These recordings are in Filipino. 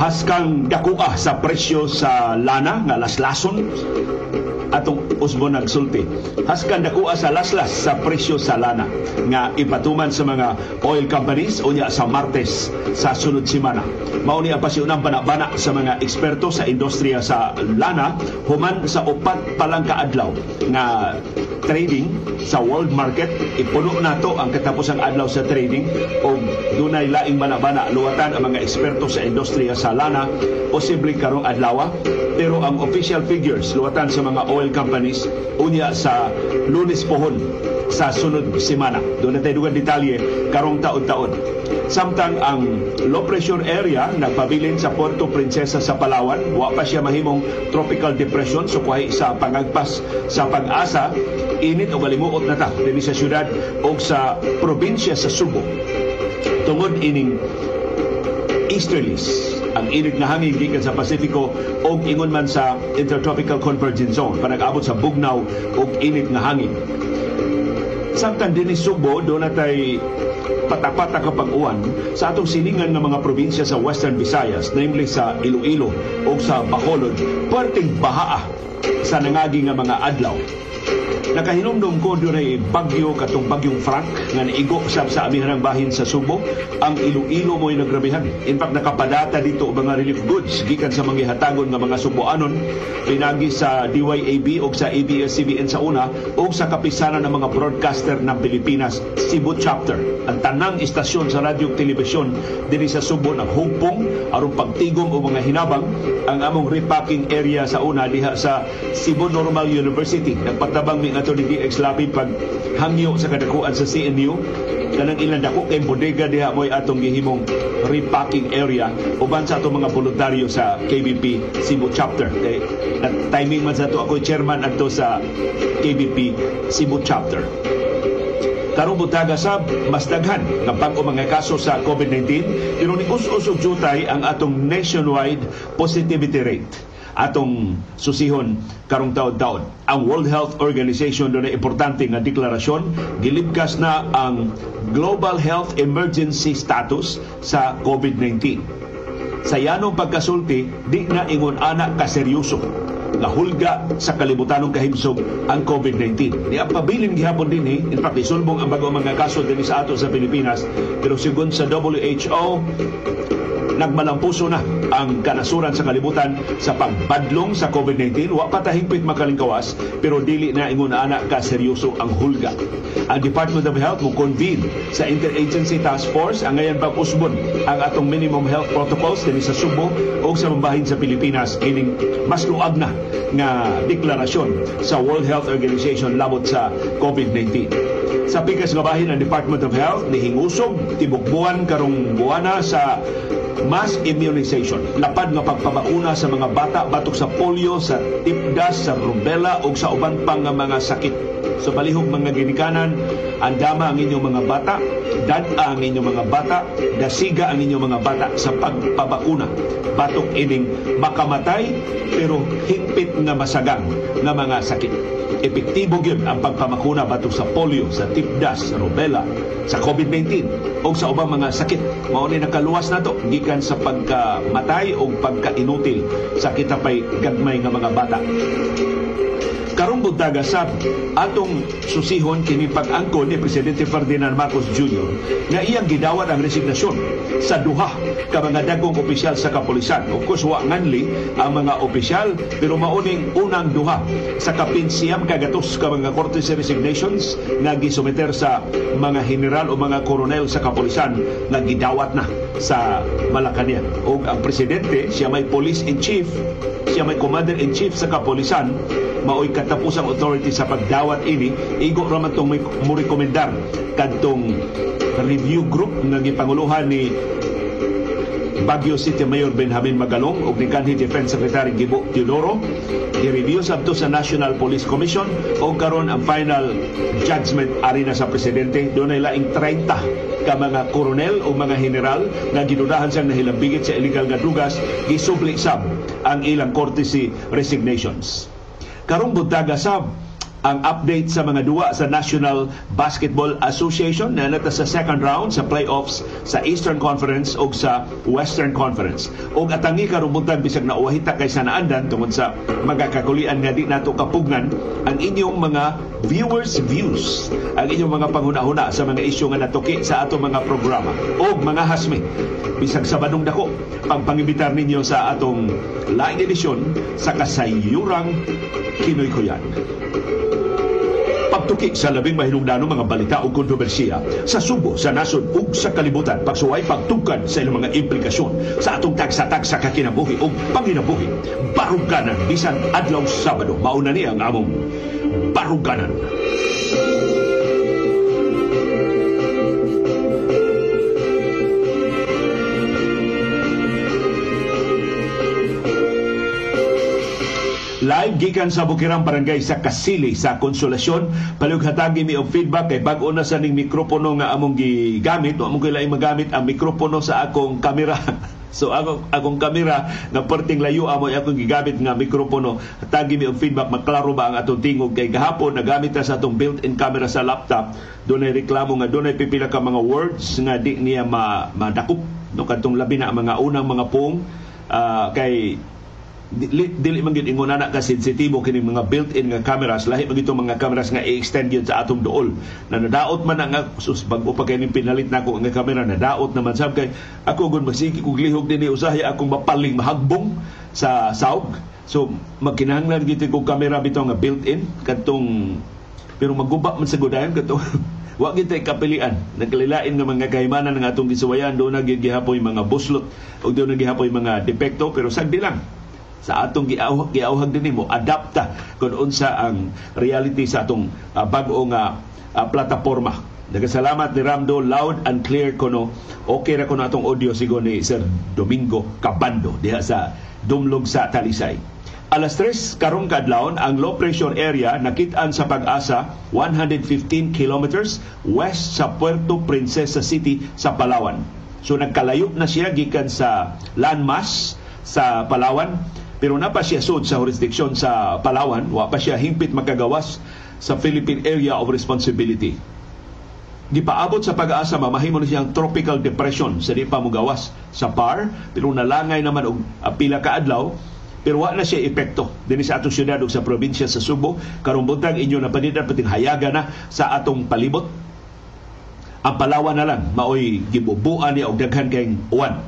Haskang dakuha sa presyo sa lana nga laslason atong usbo nagsulti. Haskan dakuha sa laslas sa presyo sa lana nga ipatuman sa mga oil companies unya sa Martes sa sunod semana. Mao ni ang pasiunang banabana sa mga eksperto sa industriya sa lana human sa upat palang kaadlaw nga trading sa world market ipuno nato ang katapusang adlaw sa trading o dunay laing banabana luwatan ang mga eksperto sa industriya sa lana posible karong adlaw pero ang official figures luwatan sa mga oil companies unya sa lunes pohon sa sunod semana. Doon na tayo dugang detalye karong taon-taon. Samtang ang low pressure area nagpabilin sa Puerto Princesa sa Palawan, wa pa siya mahimong tropical depression so kuhay sa pangagpas sa pag-asa, init o galimuot na ta dinhi sa syudad o sa probinsya sa Subo. Tungod ining easterlies ang init nga hangin gikan sa Pasifiko o ingon man sa Intertropical Convergence Zone. Panag-abot sa bugnaw o init nga hangin. Samtang din Subo, doon natay patapata kapag uwan sa atong silingan ng mga probinsya sa Western Visayas, namely sa Iloilo o sa Bacolod, perting bahaa sa nangagi nga mga adlaw Nakahinumdum ko doon ay bagyo katong bagyong Frank nga naigo sa sa amihanang bahin sa Subo. Ang Iloilo mo'y nagrabihan. In fact, nakapadata dito mga relief goods gikan sa mga hatagon nga mga Suboanon pinagi sa DYAB o sa ABS-CBN sa una o sa kapisanan ng mga broadcaster ng Pilipinas Cebu Chapter. Ang tanang istasyon sa radyo telebisyon diri sa Subo naghugpong aron pagtigom o mga hinabang ang among repacking area sa una diha sa Cebu Normal University. Nagpatabang mi ato ni DX Lapi pag hangyo sa kadakuan sa CNU kanang ilang dako kay bodega diha moy atong gihimong repacking area uban sa atong mga voluntaryo sa KBP Cebu chapter. Kay na timing man sa ato ako chairman adto sa KBP Cebu chapter. Karong butaga sa mas daghan nga bag-o mga kaso sa COVID-19 pero ni us-usog jutay ang atong nationwide positivity rate atong susihon karong taon-taon. Ang World Health Organization doon importante nga deklarasyon, gilibkas na ang Global Health Emergency Status sa COVID-19. Sa yanong pagkasulti, di na ingon anak kaseryoso nga hulga sa kalibutanong kahimsog ang COVID-19. Di ang pabiling gihapon din eh. In fact, isulbong ang bago mga kaso din sa ato sa Pilipinas. Pero sigon sa WHO, nagmalampuso na ang kanasuran sa kalibutan sa pagbadlong sa COVID-19. Wa pa tahigpit makalingkawas pero dili na ingon ana ka seryoso ang hulga. Ang Department of Health mo convene sa Interagency Task Force ang ngayon pag usbon ang atong minimum health protocols dinhi sa Subo o sa mambahin sa Pilipinas kining mas luag na nga deklarasyon sa World Health Organization labot sa COVID-19 sa pikas nga bahin ng Department of Health ni hingusog tibok buwan karong buwana sa mass immunization. Lapad nga pagpabakuna sa mga bata batok sa polio, sa tipdas, sa rubella o sa uban pang mga sakit. So palihog mga ginikanan, andama ang inyong mga bata, dad-a ang inyong mga bata, dasiga ang inyong mga bata sa pagpabakuna. Batok ining makamatay pero higpit nga masagang nga mga sakit. Epektibo gyud ang pagpamakuna batok sa polio, sa tipdas, sa rubella, sa COVID-19 o sa ubang mga sakit. Mao ni nakaluwas nato gikan sa pagkamatay o pagkainutil sa kitapay gagmay nga mga bata karong buntaga sa atong susihon kini pag-angkon ni Presidente Ferdinand Marcos Jr. nga iyang gidawat ang resignasyon sa duha ka mga dagong opisyal sa kapulisan. Of course, wa nganli ang mga opisyal pero mauning unang duha sa kapinsiyam kagatos ka mga korte resignations nga gisumeter sa mga general o mga koronel sa kapulisan nga gidawat na sa Malacanang. O ang presidente, siya may police in chief, siya may commander in chief sa kapulisan maoy katapusang authority sa pagdawat ini. Igo ra man tong may mo rekomendar kadtong review group nga gipanguluhan ni Baguio City Mayor Benjamin Magalong ug ni kanhi Defense Secretary Gibo Teodoro. I-review sabto sa National Police Commission o karon ang final judgment ari na sa presidente. Doon ay laing 30 ka mga koronel o mga general nga gidudahan siyang nahilambigit sa illegal nga drugas gisubli sab ang ilang courtesy resignations karong buntaga sa ang update sa mga duwa sa National Basketball Association na nata sa second round sa playoffs sa Eastern Conference o sa Western Conference. O atangi karumbutan bisag na uwahita kay sa naandan tungod sa mga kakulian nga di nato kapugnan ang inyong mga viewers views, ang inyong mga panghuna-huna sa mga isyu nga natuki sa ato mga programa o mga hasmi bisag sabadong dako pangpangibitar ninyo sa atong laing edisyon sa kasayurang Kinoy Kuyan pagtuki sa labing mahinungdanong mga balita o kontrobersiya sa Subo, sa nasod ug sa kalibutan pagsuway pagtukan sa ilang mga implikasyon sa atong tagsa-tagsa kakinabuhi o panginabuhi. Baruganan bisan adlaw Sabado mauna ni ang among baruganan Live gikan sa Bukirang Barangay sa Kasili sa Konsolasyon. Palug hatagi mi og feedback kay bag-o na sa ning mikropono nga among gigamit o among kailangan magamit ang mikropono sa akong kamera. So ako akong kamera nga perting layo amo akong gigamit nga mikropono. Tagi mi og feedback maklaro ba ang atong tingog kay gahapon nagamit ta sa atong built-in camera sa laptop. Doon ay reklamo nga doon ay pipila ka mga words nga di niya ma madakop no kadtong labi na mga unang mga pong uh, kay dili, man gyud ingon ana ka sensitibo kini mga built-in nga cameras. Lahi man gito mga cameras nga i-extend gyud sa atong duol. Na nadaot man nga sus bag-o pa kay pinalit nako nga camera nadaot naman sab kay ako gun magsiki kog lihog dinhi usahay akong mapaling mahagbong sa saog. So magkinahanglan gyud kog camera bitaw nga built-in kadtong pero maguba man sa gudayon kadtong wa gid kapilian. Nagkalilain nga mga kahimanan ng atong gisuwayan do na gihapoy mga buslot ug do na gihapoy mga depekto pero sagdi lang sa atong giawhag giawhag dinhi mo adapta kun unsa ang reality sa atong uh, bag-o nga uh, plataporma Nagasalamat ni Ramdo, loud and clear kono. Okay ra kono atong audio sigo ni Sir Domingo Cabando diha sa Dumlog sa Talisay. Alas 3 karong kadlawon ang low pressure area nakit-an sa pag-asa 115 kilometers west sa Puerto Princesa City sa Palawan. So nagkalayo na siya gikan sa landmass sa Palawan pero napa siya sud sa jurisdiction sa Palawan, wa pa siya hingpit makagawas sa Philippine Area of Responsibility. Gipaabot sa pag-asa mamahimo na siyang tropical depression. Sa di pa mugawas sa PAR pero nalangay naman og pila ka adlaw pero wa na siya epekto. Dinhi sa atong syudad ug sa probinsya sa Subo karong buntag inyo na panidan pating hayaga na sa atong palibot. Ang Palawan na lang maoy gibubuan niya og daghan kay uwan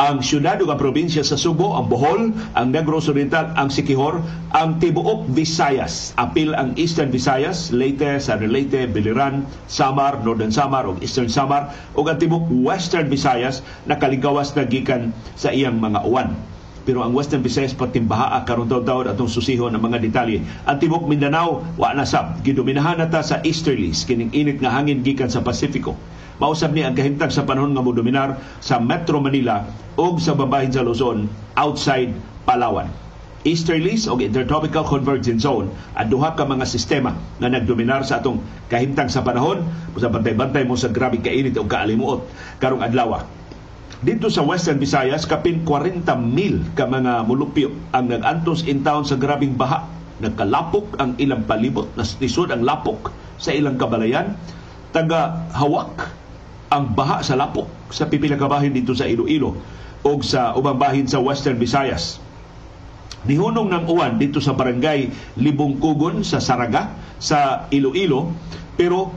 ang syudad ang probinsya sa Subo, ang Bohol, ang Negros Oriental, ang Siquijor, ang tibuok Visayas. Apil ang Eastern Visayas, Leyte, San Leyte, Biliran, Samar, Northern Samar ug Eastern Samar ug ang tibuok Western Visayas nakaligawas na gikan sa iyang mga uwan pero ang Western Visayas patimbaha karon taw-taw atong susihon ang mga detalye. Ang tibok Mindanao wa na sab gidominahan nata sa easterlies kining init nga hangin gikan sa Pasifiko. Mausab ni ang kahimtang sa panahon nga modominar sa Metro Manila ug sa babahin sa Luzon outside Palawan. Easterlies o Intertropical Convergence Zone at duha ka mga sistema nga nagdominar sa atong kahimtang sa panahon sa bantay-bantay mo sa grabe kainit o kaalimuot karong adlaw. Dito sa Western Visayas, kapin 40 mil ka mga mulupyo ang nag-antos in town sa grabing baha. Nagkalapok ang ilang palibot, nastisod ang lapok sa ilang kabalayan. Taga hawak ang baha sa lapok sa pipila kabahin dito sa Iloilo o sa ubang bahin sa Western Visayas. Nihunong ng uwan dito sa barangay Libong Kugon sa Saraga sa Iloilo pero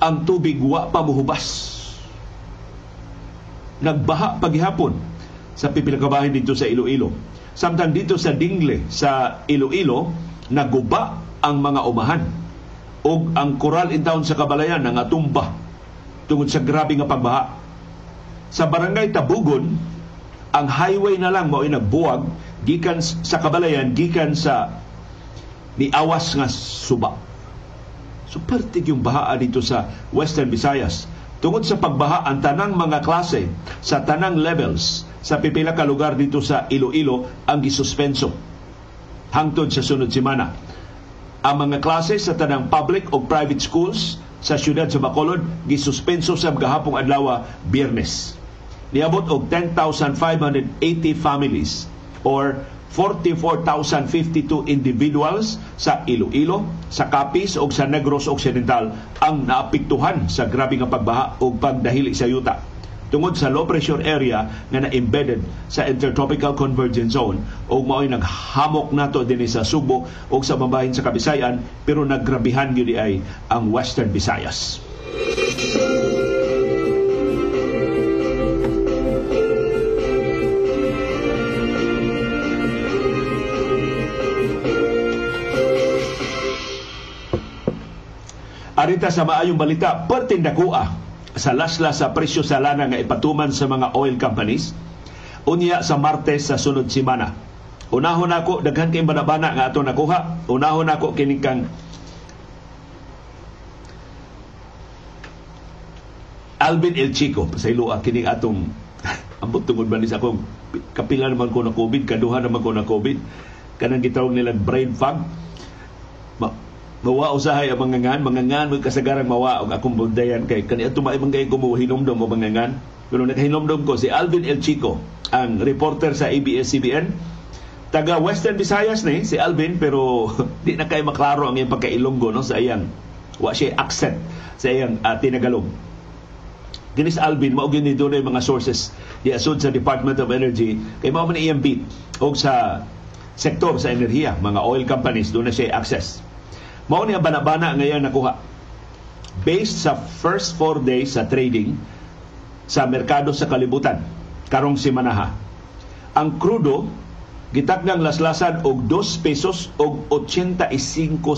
ang tubig wa pa muhubas nagbaha paghihapon sa pipilakabahin dito sa Iloilo. Samtang dito sa Dingle sa Iloilo, naguba ang mga umahan o ang koral in town sa Kabalayan nga tumba tungod sa grabe nga pagbaha. Sa barangay Tabugon, ang highway na lang mao nagbuwag gikan sa Kabalayan gikan sa ni awas nga suba. So pertig yung baha dito sa Western Visayas Tungod sa pagbaha ang tanang mga klase sa tanang levels sa pipila ka lugar dito sa Iloilo ang gisuspenso hangtod sa sunod semana. Ang mga klase sa tanang public o private schools sa siyudad sa Bacolod gisuspenso sa gahapong adlaw Biyernes. Niabot og 10,580 families or 44,052 individuals sa Iloilo, sa Capiz ug sa Negros Occidental ang naapektuhan sa grabe pagbaha ug pagdahili sa yuta tungod sa low pressure area nga na-embedded sa Intertropical Convergence Zone ug mao'y naghamok nato dinhi sa Subo ug sa mabahin sa Kabisayan pero naggrabihan gyud ay ang Western Visayas. Arita sa maayong balita, pertindakua sa laslas sa presyo sa lana nga ipatuman sa mga oil companies unya sa Martes sa sunod semana. Unahon ako daghan kay banabana nga ato nakuha. Unahon ako kini kang Alvin El Chico sa ilua kini atong ambot tungod ba ni sa akong kapila naman ko na COVID, kaduha naman ko na COVID. Kanang gitawag nila brain fog mawa usahay ang mangangan mangangan mo kasagaran mawa og akong bundayan kay kani. Ato may mangay ko mo mangangan pero nakahinomdom ko si Alvin El Chico ang reporter sa ABS-CBN taga Western Visayas ni si Alvin pero di na kay maklaro ang iyang pagkailonggo no sa iyang wa siya accent sa iyang uh, tinagalog. Dinis Alvin mao gyud ni dunay mga sources di asud sa Department of Energy kay mao man iyang beat og sa sektor sa enerhiya mga oil companies na siya access mao ni bana-bana ngayon nakuha. Based sa first four days sa trading sa merkado sa kalibutan karong simanaha. Ang krudo gitakdang laslasan og 2 pesos og 85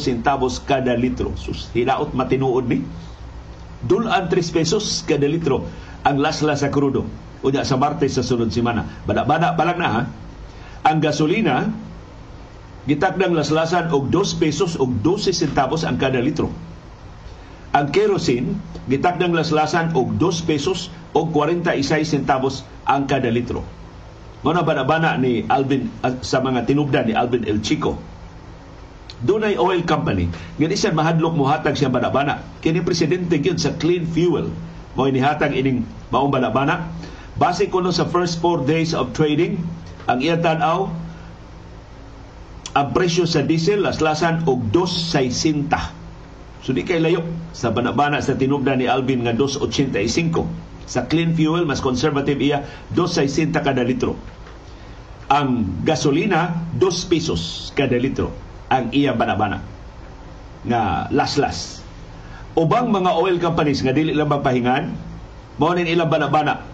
centavos kada litro. Sus, hilaot matinuod ni. Dulan 3 pesos kada litro ang laslas sa krudo. Unya sa Martes sa sunod semana. Bada-bada pa lang na ha. Ang gasolina gitakdang laslasan og 2 pesos og 12 centavos ang kada litro. Ang kerosene gitakdang laslasan og 2 pesos og 46 centavos ang kada litro. Mao na bana ni Alvin uh, sa mga tinubdan ni Alvin El Chico. Dunay oil company nga siya mahadlok mohatag siya bana-bana. Kini presidente gyud sa clean fuel mo inihatag ining maong bana-bana. Base kuno sa first four days of trading, ang iyang tan-aw ang presyo sa diesel laslasan og 2.60. So di kay layo sa banabana sa tinubdan ni Alvin nga 2.85. Sa clean fuel, mas conservative iya, 2.60 kada litro. Ang gasolina, 2 pesos kada litro ang iya banabana nga laslas. Ubang mga oil companies nga dili lang magpahingan, mao ilang banabana.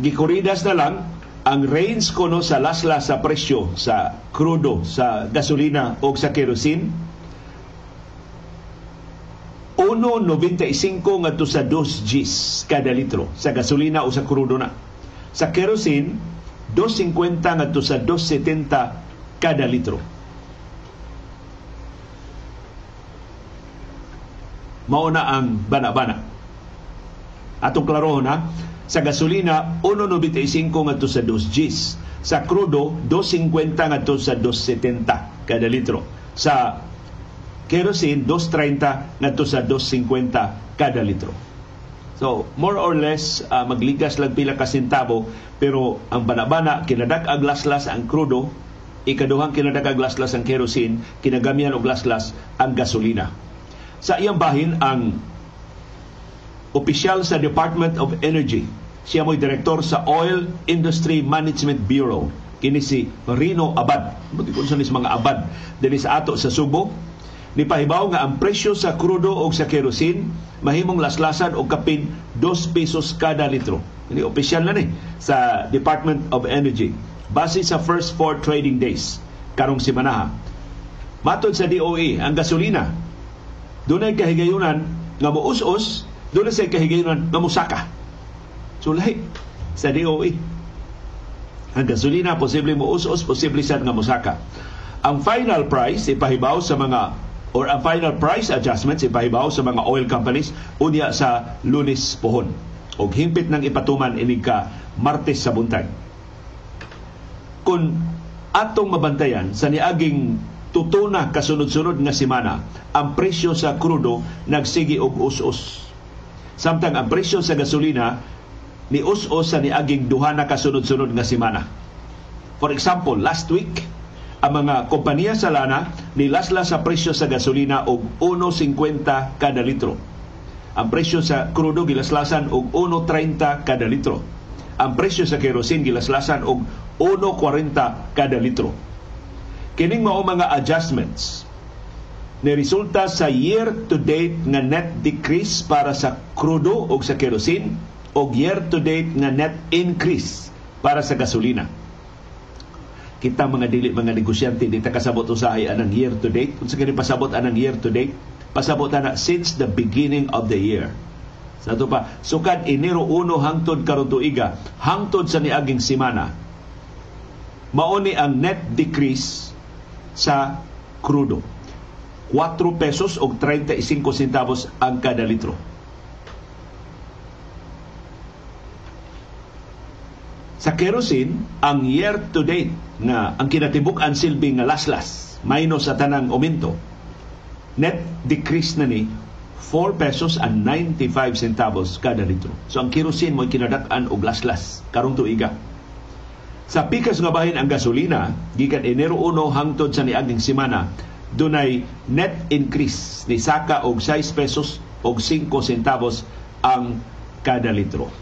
Gikuridas na lang ang range kono sa lasla sa presyo sa krudo, sa gasolina o sa kerosene 1.95 ngadto sa 2 Gs kada litro sa gasolina o sa krudo na. Sa kerosene 2.50 ngadto sa 2.70 kada litro. Mao na ang bana-bana. Atong klarohon ha, sa gasolina, 1.95 ngadto sa 2 Gs. Sa crudo, 2.50 ngadto sa 2.70 kada litro. Sa kerosene, 2.30 ngadto sa 2.50 kada litro. So, more or less, uh, magligas lang pila ka sentabo, pero ang banabana, kinadak ag laslas ang crudo, ikaduhang kinadak ag laslas ang kerosene, kinagamihan og laslas ang gasolina. Sa iyang bahin, ang opisyal sa Department of Energy siya mo'y direktor sa Oil Industry Management Bureau. Kini si Rino Abad. Buti kung sa mga abad din sa ato sa Subo. Ni pahibaw nga ang presyo sa krudo o sa kerosene mahimong laslasan o kapin 2 pesos kada litro. Ini opisyal na ni sa Department of Energy. Base sa first four trading days karong simanaha. Matod sa DOE, ang gasolina dunay kahigayunan nga muus-us, dunay sa kahigayunan nga musaka sulay sa DOE. Ang gasolina, posible mo us-us, posible sad nga musaka. Ang final price, ipahibaw sa mga or ang final price adjustments ipahibaw sa mga oil companies unya sa lunes pohon. O himpit ng ipatuman inig ka Martes sa buntag. Kung atong mabantayan sa niaging tutuna kasunod-sunod nga semana ang presyo sa krudo nagsigi og us-us. Samtang ang presyo sa gasolina ni us-us sa niaging duha na kasunod-sunod nga semana. For example, last week, ang mga kompanya sa lana nilasla sa presyo sa gasolina og 1.50 kada litro. Ang presyo sa krudo gilaslasan og 1.30 kada litro. Ang presyo sa kerosene gilaslasan og 1.40 kada litro. Kining mao mga adjustments ni resulta sa year-to-date nga net decrease para sa krudo o sa kerosene o year-to-date nga net increase para sa gasolina. Kita mga dili mga negosyante di ta kasabot usahay anang year to date. Unsa kini pasabot anang year to date? Pasabot na since the beginning of the year. Sa pa sukad Enero 1 hangtod karon tuiga hangtod sa niaging semana mao ni ang net decrease sa krudo. 4 pesos og 35 centavos ang kada litro Sa kerosene, ang year to date nga ang kinatibuk-an silbing nga laslas minus sa tanang uminto, net decrease na ni 4 pesos and 95 centavos kada litro. So ang kerosene mo kinadak-an og laslas karong tuiga. Sa pikas nga bahin ang gasolina, gikan Enero 1 hangtod sa niaging semana, dunay net increase ni saka og 6 pesos og 5 centavos ang kada litro.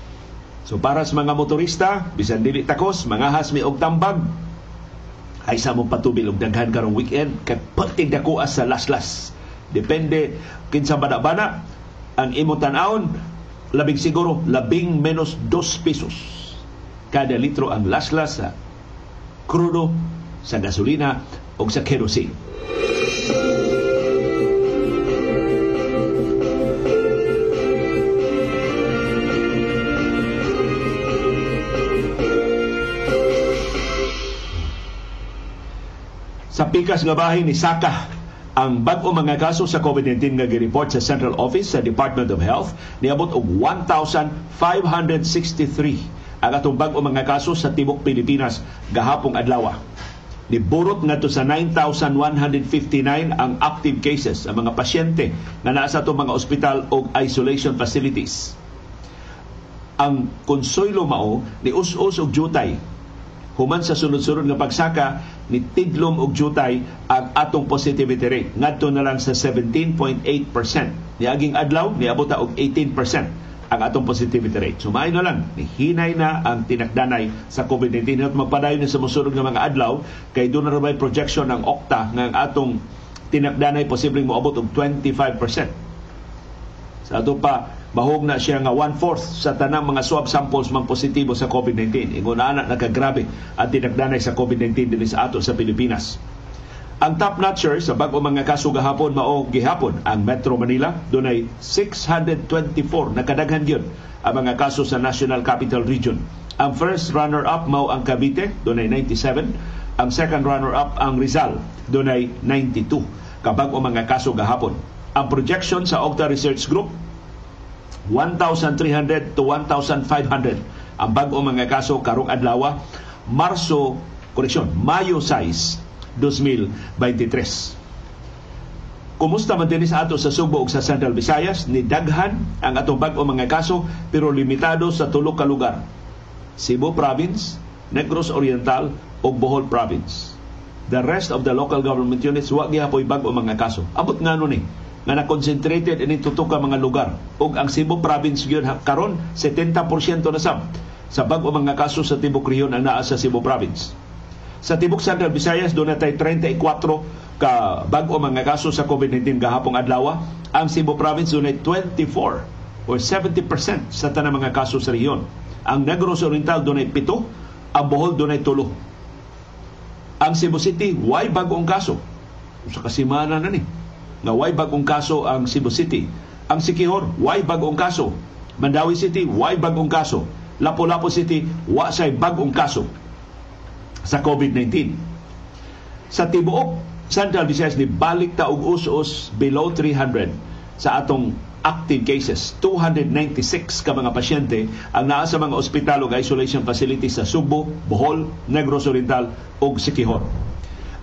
So para sa mga motorista, bisan dili takos, mga hasmi og tambag, ay sa mong patubil og daghan karong weekend kay perting dako sa laslas. Depende kinsa bana-bana ang imo tan-awon labing siguro labing menos 2 pesos kada litro ang laslas sa krudo, sa gasolina o sa kerosene. Sa pikas nga bahin ni Saka ang bag-o mga kaso sa COVID-19 nga gi-report sa Central Office sa Department of Health niabot og 1,563 ang atong bag-o mga kaso sa tibok Pilipinas gahapong adlaw. Niburot ngadto sa 9,159 ang active cases ang mga pasyente nga naa sa atong mga ospital o isolation facilities. Ang konsuelo mao ni us-us og jutay human sa sunod-sunod nga pagsaka ni tidlom og jutay ang atong positivity rate ngadto na lang sa 17.8%. Niaging adlaw niabot og 18% ang atong positivity rate. So maayo na lang, hinay na ang tinakdanay sa COVID-19 at magpadayon sa musunod nga mga adlaw kay doon na rin projection ng OCTA ang atong tinakdanay posibleng moabot og 25%. Sa ato pa, bahog na siya nga one-fourth sa tanang mga swab samples mang positibo sa COVID-19. Ingon na nakagrabe ang tinagdanay sa COVID-19 din sa ato sa Pilipinas. Ang top notcher sa bago mga kaso gahapon mao gihapon ang Metro Manila dunay 624 nakadaghan gyud ang mga kaso sa National Capital Region. Ang first runner-up mao ang Cavite dunay 97, ang second runner-up ang Rizal dunay 92 kabag o mga kaso gahapon. Ang projection sa Octa Research Group 1,300 to 1,500 ang bag-o mga kaso karong adlaw Marso, koreksyon, Mayo 6, 2023. Kumusta man din sa ato sa Subo ug sa Central Visayas ni daghan ang atong bag-o mga kaso pero limitado sa tulo ka lugar. Cebu Province, Negros Oriental ug Bohol Province. The rest of the local government units wa gyapon bag-o mga kaso. Abot ngano ni nga na-concentrated ini tutok ka mga lugar. Ug ang Cebu Province gyud karon 70% na sab sa bag-o mga kaso sa tibok rehiyon ang naa sa Cebu Province. Sa tibok Central Visayas doon natay 34 ka bag-o mga kaso sa COVID-19 gahapong adlaw. Ang Cebu Province doon 24 or 70% sa tanang mga kaso sa rehiyon. Ang Negros Oriental doon 7, ang Bohol doon 3. Ang Cebu City, why bagong kaso? Sa kasimana na ni nga way bagong kaso ang Cebu City. Ang Sikihor, way bagong kaso. Mandawi City, way bagong kaso. Lapu-Lapu City, wa say bagong kaso sa COVID-19. Sa tibuok Central Visayas ni balik ta og us-us below 300 sa atong active cases. 296 ka mga pasyente ang naa sa mga ospital ug isolation facilities sa Subo, Bohol, Negros Oriental ug Sikihor.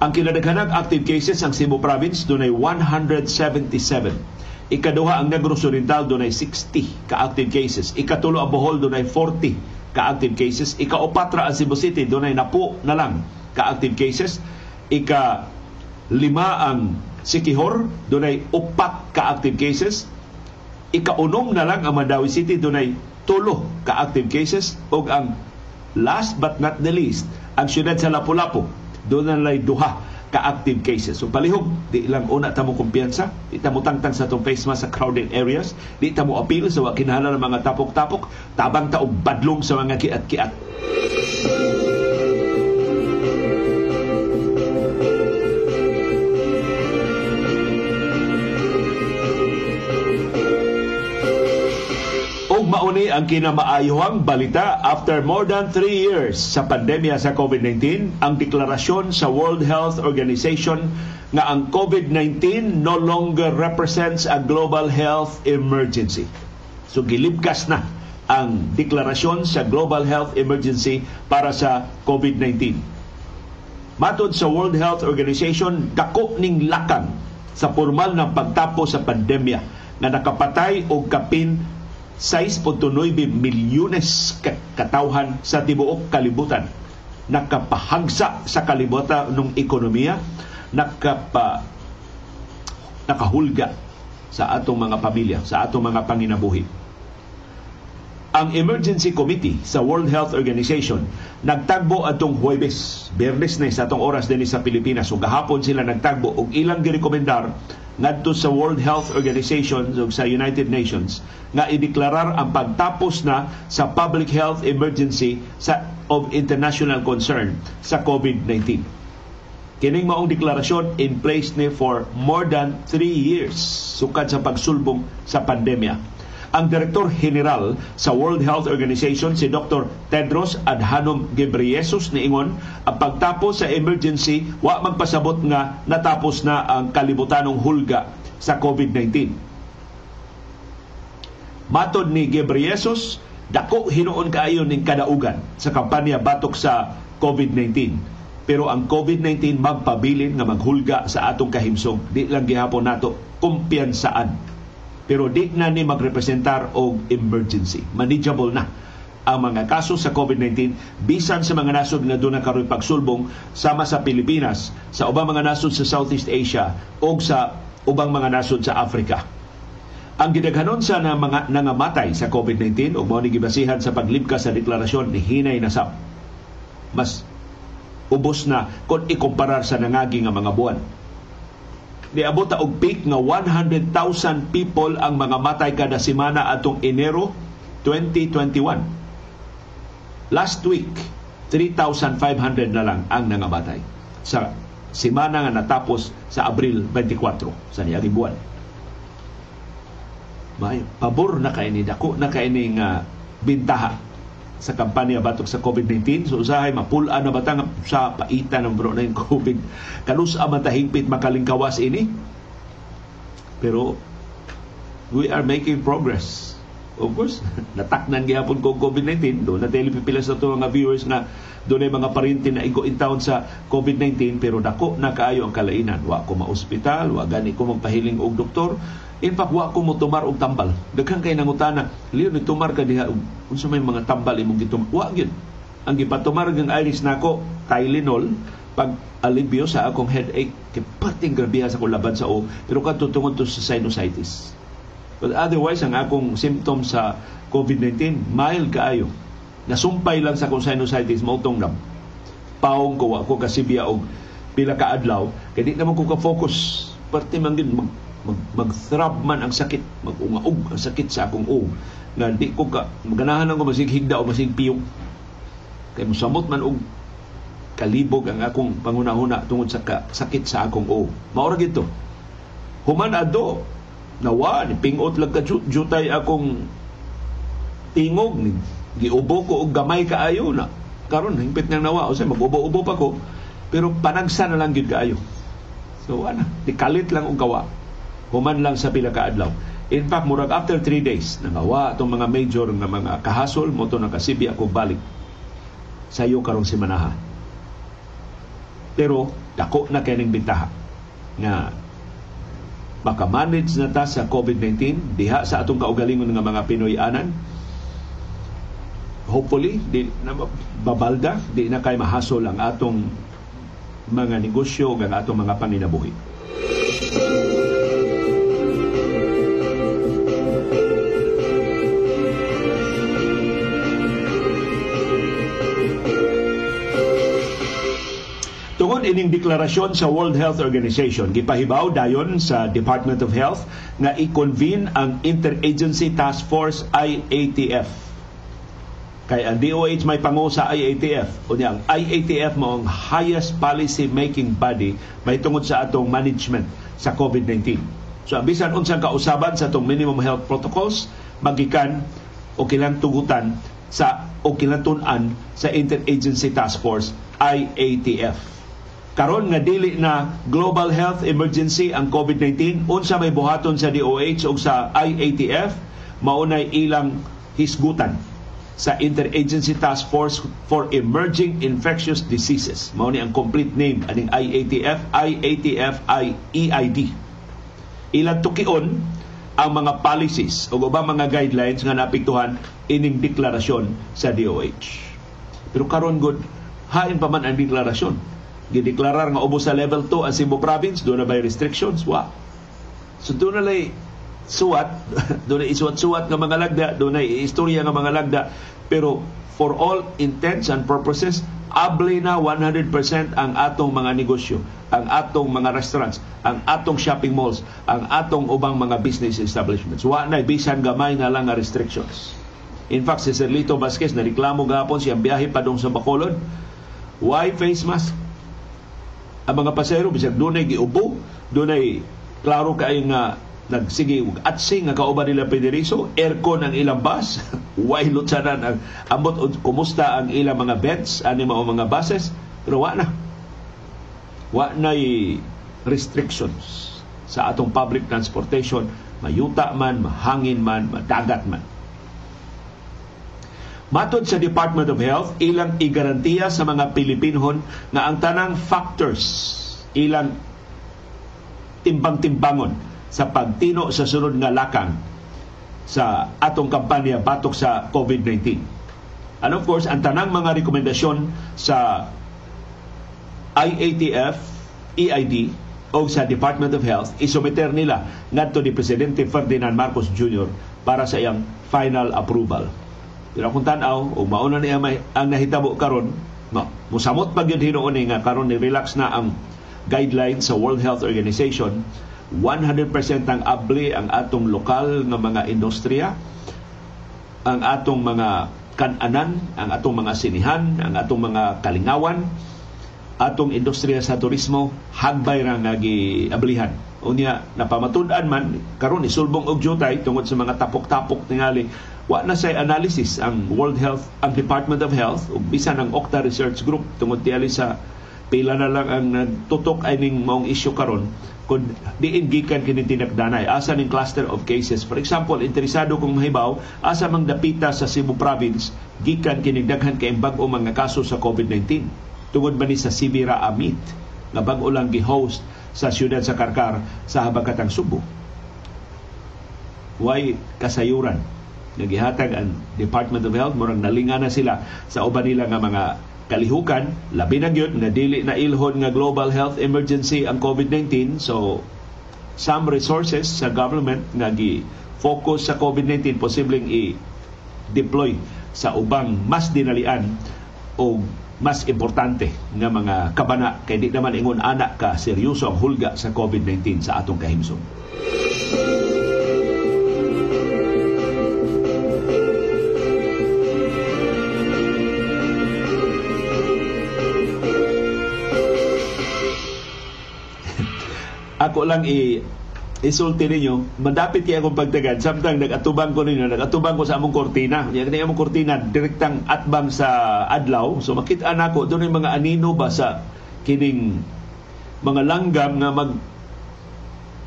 Ang kinadaghanang active cases ang Cebu Province dunay 177. Ikaduha ang Negros Oriental dunay 60 ka active cases. Ikatulo ang Bohol dunay 40 ka-active cases. Ika-upatra ang Cebu City, doon ay napo na lang ka-active cases. Ika lima ang Sikihor, doon ay upat ka-active cases. Ika-unom na lang ang Mandawi City, doon ay tulo ka-active cases. O ang last but not the least, ang siyudad sa Lapu-Lapu, doon na lang duha ka-active cases. So palihog, di lang una tamo kumpiyansa, di tamo tangtang sa itong face mask sa crowded areas, di tamo appeal sa wakinahala ng mga tapok-tapok, tabang taog badlong sa mga kiat-kiat. Mauni ang kinamaayuhang balita after more than 3 years sa pandemya sa COVID-19 ang deklarasyon sa World Health Organization nga ang COVID-19 no longer represents a global health emergency. So gilibkas na ang deklarasyon sa Global Health Emergency para sa COVID-19. Matod sa World Health Organization, dako ning lakang sa formal ng pagtapo sa pandemya nga nakapatay og kapin 6.9 milyones katawhan sa tibuok kalibutan. Nakapahagsa sa kalibutan ng ekonomiya. Nakapa nakahulga sa atong mga pamilya sa atong mga panginabuhi. Ang Emergency Committee sa World Health Organization nagtagbo atong Huwebes, Biyernes na sa atong oras din sa Pilipinas. So gahapon sila nagtagbo og ilang girekomendar ngadto sa World Health Organization ug sa United Nations nga ideklarar ang pagtapos na sa public health emergency sa of international concern sa COVID-19. Kining maong deklarasyon in place ni for more than 3 years sukad sa pagsulbong sa pandemya ang Direktor General sa World Health Organization si Dr. Tedros Adhanom Ghebreyesus niingon ang pagtapos sa emergency wa magpasabot nga natapos na ang kalibutanong hulga sa COVID-19. Matod ni Ghebreyesus, dako hinuon kaayo ning kadaugan sa kampanya batok sa COVID-19 pero ang COVID-19 magpabilin nga maghulga sa atong kahimsog di lang gihapon nato kumpiyansaan pero di na ni magrepresentar og emergency. Manageable na ang mga kaso sa COVID-19 bisan sa mga nasod nga doon karoy pagsulbong sama sa Pilipinas, sa ubang mga nasod sa Southeast Asia o sa ubang mga nasod sa Africa. Ang gidaghanon sa na mga nangamatay sa COVID-19 ug mao ni gibasihan sa paglibkas sa deklarasyon ni hinay na sa mas ubos na kung ikumparar sa nangagi nga mga buwan niabot og peak nga 100,000 people ang mga matay kada semana atong Enero 2021. Last week, 3,500 na lang ang nangamatay sa semana nga natapos sa Abril 24 sa niyang buwan. May pabor na kay ni dako na kay ni nga bintaha sa kampanya batok sa COVID-19. So usahay mapula na batang sa paita ng bro na yung COVID. Kalus man tahingpit makalingkawas ini. Pero we are making progress. Of course, nataknan gyapon ko COVID-19. Doon na telepipila sa ito mga viewers nga doon ay mga parinti na igo in town sa COVID-19 pero dako na kaayo ang kalainan. Wa ko ma-ospital, wa gani ko magpahiling og doktor In fact, wa ko mo tumar og tambal. Daghang kay nangutana, liyo ni tumar ka diha unsa may mga tambal imong gitumar. Wa gyud. Ang gipatumar ng Iris nako Tylenol pag alibyo sa akong headache kay pating grabiha sa laban sa o pero kadto tungod to sa sinusitis. But otherwise ang akong symptoms sa COVID-19 mild kaayo. Nasumpay lang sa akong sinusitis mao tong nam. Paong ko wa ko kasibya og pila ka adlaw kay di naman ko ka focus parte man gid mag, man ang sakit, mag-ungaog ang sakit sa akong o. Nga di ko ka, maganahan ko masig higda o masig piyong. Kay musamot man og kalibog ang akong pangunahuna tungod sa ka, sakit sa akong o. Maura gito. Human ado, nawa, ni pingot lang ka jutay akong tingog giubo ko og gamay kaayo na karon hingpit nang nawa o say magubo-ubo pa ko pero panagsa na lang gyud kaayo so ana dikalit lang og gawa human lang sa pila ka. In fact, murag after 3 days, nangawa itong mga major nga mga kahasol, mo to nakasibi ako balik sa iyo karong simanaha. Pero, dako na kaning bintaha nga makamanage na ta sa COVID-19 diha sa atong kaugalingon nga mga Pinoy anan hopefully di na babalda di na kay mahasol ang atong mga negosyo ug ang atong mga panginabuhi. Ining deklarasyon sa World Health Organization, gipahibaw dayon sa Department of Health nga i-convene ang Interagency Task Force IATF. Kay ang DOH may pangu sa IATF. O ang IATF mo ang highest policy making body may tungod sa atong management sa COVID-19. So ang bisan unsang kausaban sa atong minimum health protocols magikan o kilang tugutan sa o kinatunan sa Interagency Task Force IATF karon nga dili na global health emergency ang COVID-19 unsa may buhaton sa DOH ug sa IATF maunay ilang hisgutan sa Interagency Task Force for Emerging Infectious Diseases. Mao ni ang complete name aning IATF, IATF EID. Ilang tukion ang mga policies o ubang mga guidelines nga naapektuhan ining deklarasyon sa DOH. Pero karon good, hain pa man ang deklarasyon gideklarar nga ubos sa level 2 ang Cebu province doon na by restrictions? Wa. So doon na lay suwat doon na isuwat-suwat nga mga lagda doon na istorya nga mga lagda. Pero for all intents and purposes able na 100% ang atong mga negosyo ang atong mga restaurants ang atong shopping malls ang atong ubang mga business establishments. Wa na bisan gamay na lang nga restrictions. In fact si Sir Lito Vasquez na reklamo gahapon siyang biyahe pa dong sa Bacolod. Why face mask ang mga pasahero bisag dunay giubo dunay klaro kay nga nagsige at sing nga kauban nila pederiso aircon ang ilang bus why lutsanan ang ambot kumusta ang ilang mga beds ani mao mga buses pero wa na. Wa na restrictions sa atong public transportation. Mayuta man mahangin man madagat man Matod sa Department of Health, ilang igarantiya sa mga Pilipinhon na ang tanang factors ilang timbang-timbangon sa pagtino sa sunod nga lakang sa atong kampanya batok sa COVID-19. And of course, ang tanang mga rekomendasyon sa IATF, EID, o sa Department of Health, isumiter nila ngadto ni Presidente Ferdinand Marcos Jr. para sa iyang final approval. Pero kung tanaw, o mauna niya may, ang nahitabo karon, no, musamot pag yun hinuon nga karon ni relax na ang guidelines sa World Health Organization, 100% ang abli ang atong lokal nga mga industriya, ang atong mga kananan, ang atong mga sinihan, ang atong mga kalingawan, atong industriya sa turismo, hagbay ra nga giablihan unya napamatud-an man karon isulbong og jutay tungod sa mga tapok-tapok tingali. Wa na say analysis ang World Health ang Department of Health ug bisan ang Octa Research Group tungod tiali sa pila na lang ang nagtutok ay ning maong issue karon kung diin gikan kini tinakdanay. Asa ning cluster of cases. For example interesado kung mahibaw asa mang dapita sa Cebu province gikan kini daghan kay bag-o mga kaso sa COVID-19 tungod ba ni sa Sibira Amit nga bag-o lang gi-host sa siyudad sa Karkar sa Habagatang Subo. Why kasayuran nagihatag ang Department of Health murang nalinga na sila sa uban nila nga mga kalihukan labi na gyud nga dili na ilhon nga global health emergency ang COVID-19 so some resources sa government nga gi focus sa COVID-19 posibleng i-deploy sa ubang mas dinalian o mas importante nga mga kabana kay di naman ingon anak ka seryoso ang hulga sa COVID-19 sa atong kahimsong. Ako lang i isulti ninyo, madapit kaya akong pagtagad. Samtang nagatubang ko ninyo, nagatubang ko sa among kortina. Yung na among kortina, direktang atbang sa adlaw. So makita na ko, doon yung mga anino ba sa kining mga langgam nga mag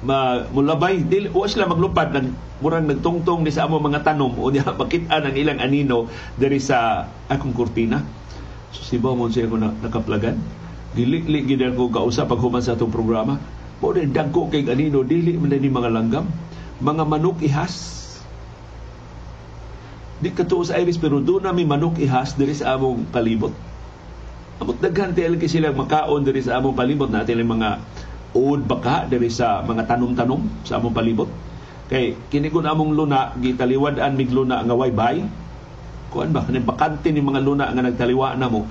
ma, mulabay dili wa sila maglupad nag murang nagtungtong ni sa amo mga tanom o niya makita ang ilang anino diri sa akong kurtina so sibaw mo siya ko na, nakaplagan dili li gid ko kausap pag human sa atong programa mo din dagko kay ganino dili man ni mga langgam, mga manok ihas. di katuo sa Iris pero doon na may manok ihas diri sa among palibot. Amot daghan ti lagi sila makaon diri sa among palibot natin mga ood baka diri sa mga tanom-tanom sa among palibot. Kay kini among luna gitaliwad-an mig luna nga way bay. Kuan ba kaning bakante ni mga luna nga nagtaliwa na mo.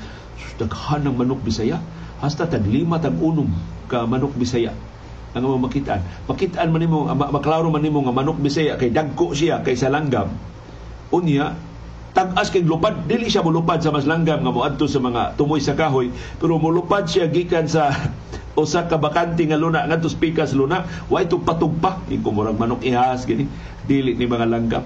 Daghan ng manok Bisaya. Hasta tag lima tag unom ka manok Bisaya ang mo makitaan. Makitaan man nimo maklaro man nimo nga manok Bisaya kay dagko siya kay sa langgam. Unya tag-as kay lupad. Dili siya molupad sa mas langgam nga moadto sa mga tumoy sa kahoy pero molupad siya gikan sa usa ka bakante nga luna ngadto pikas luna. Way tugpa-tugpa ing murag manok ihas gini. Dili ni mga langgam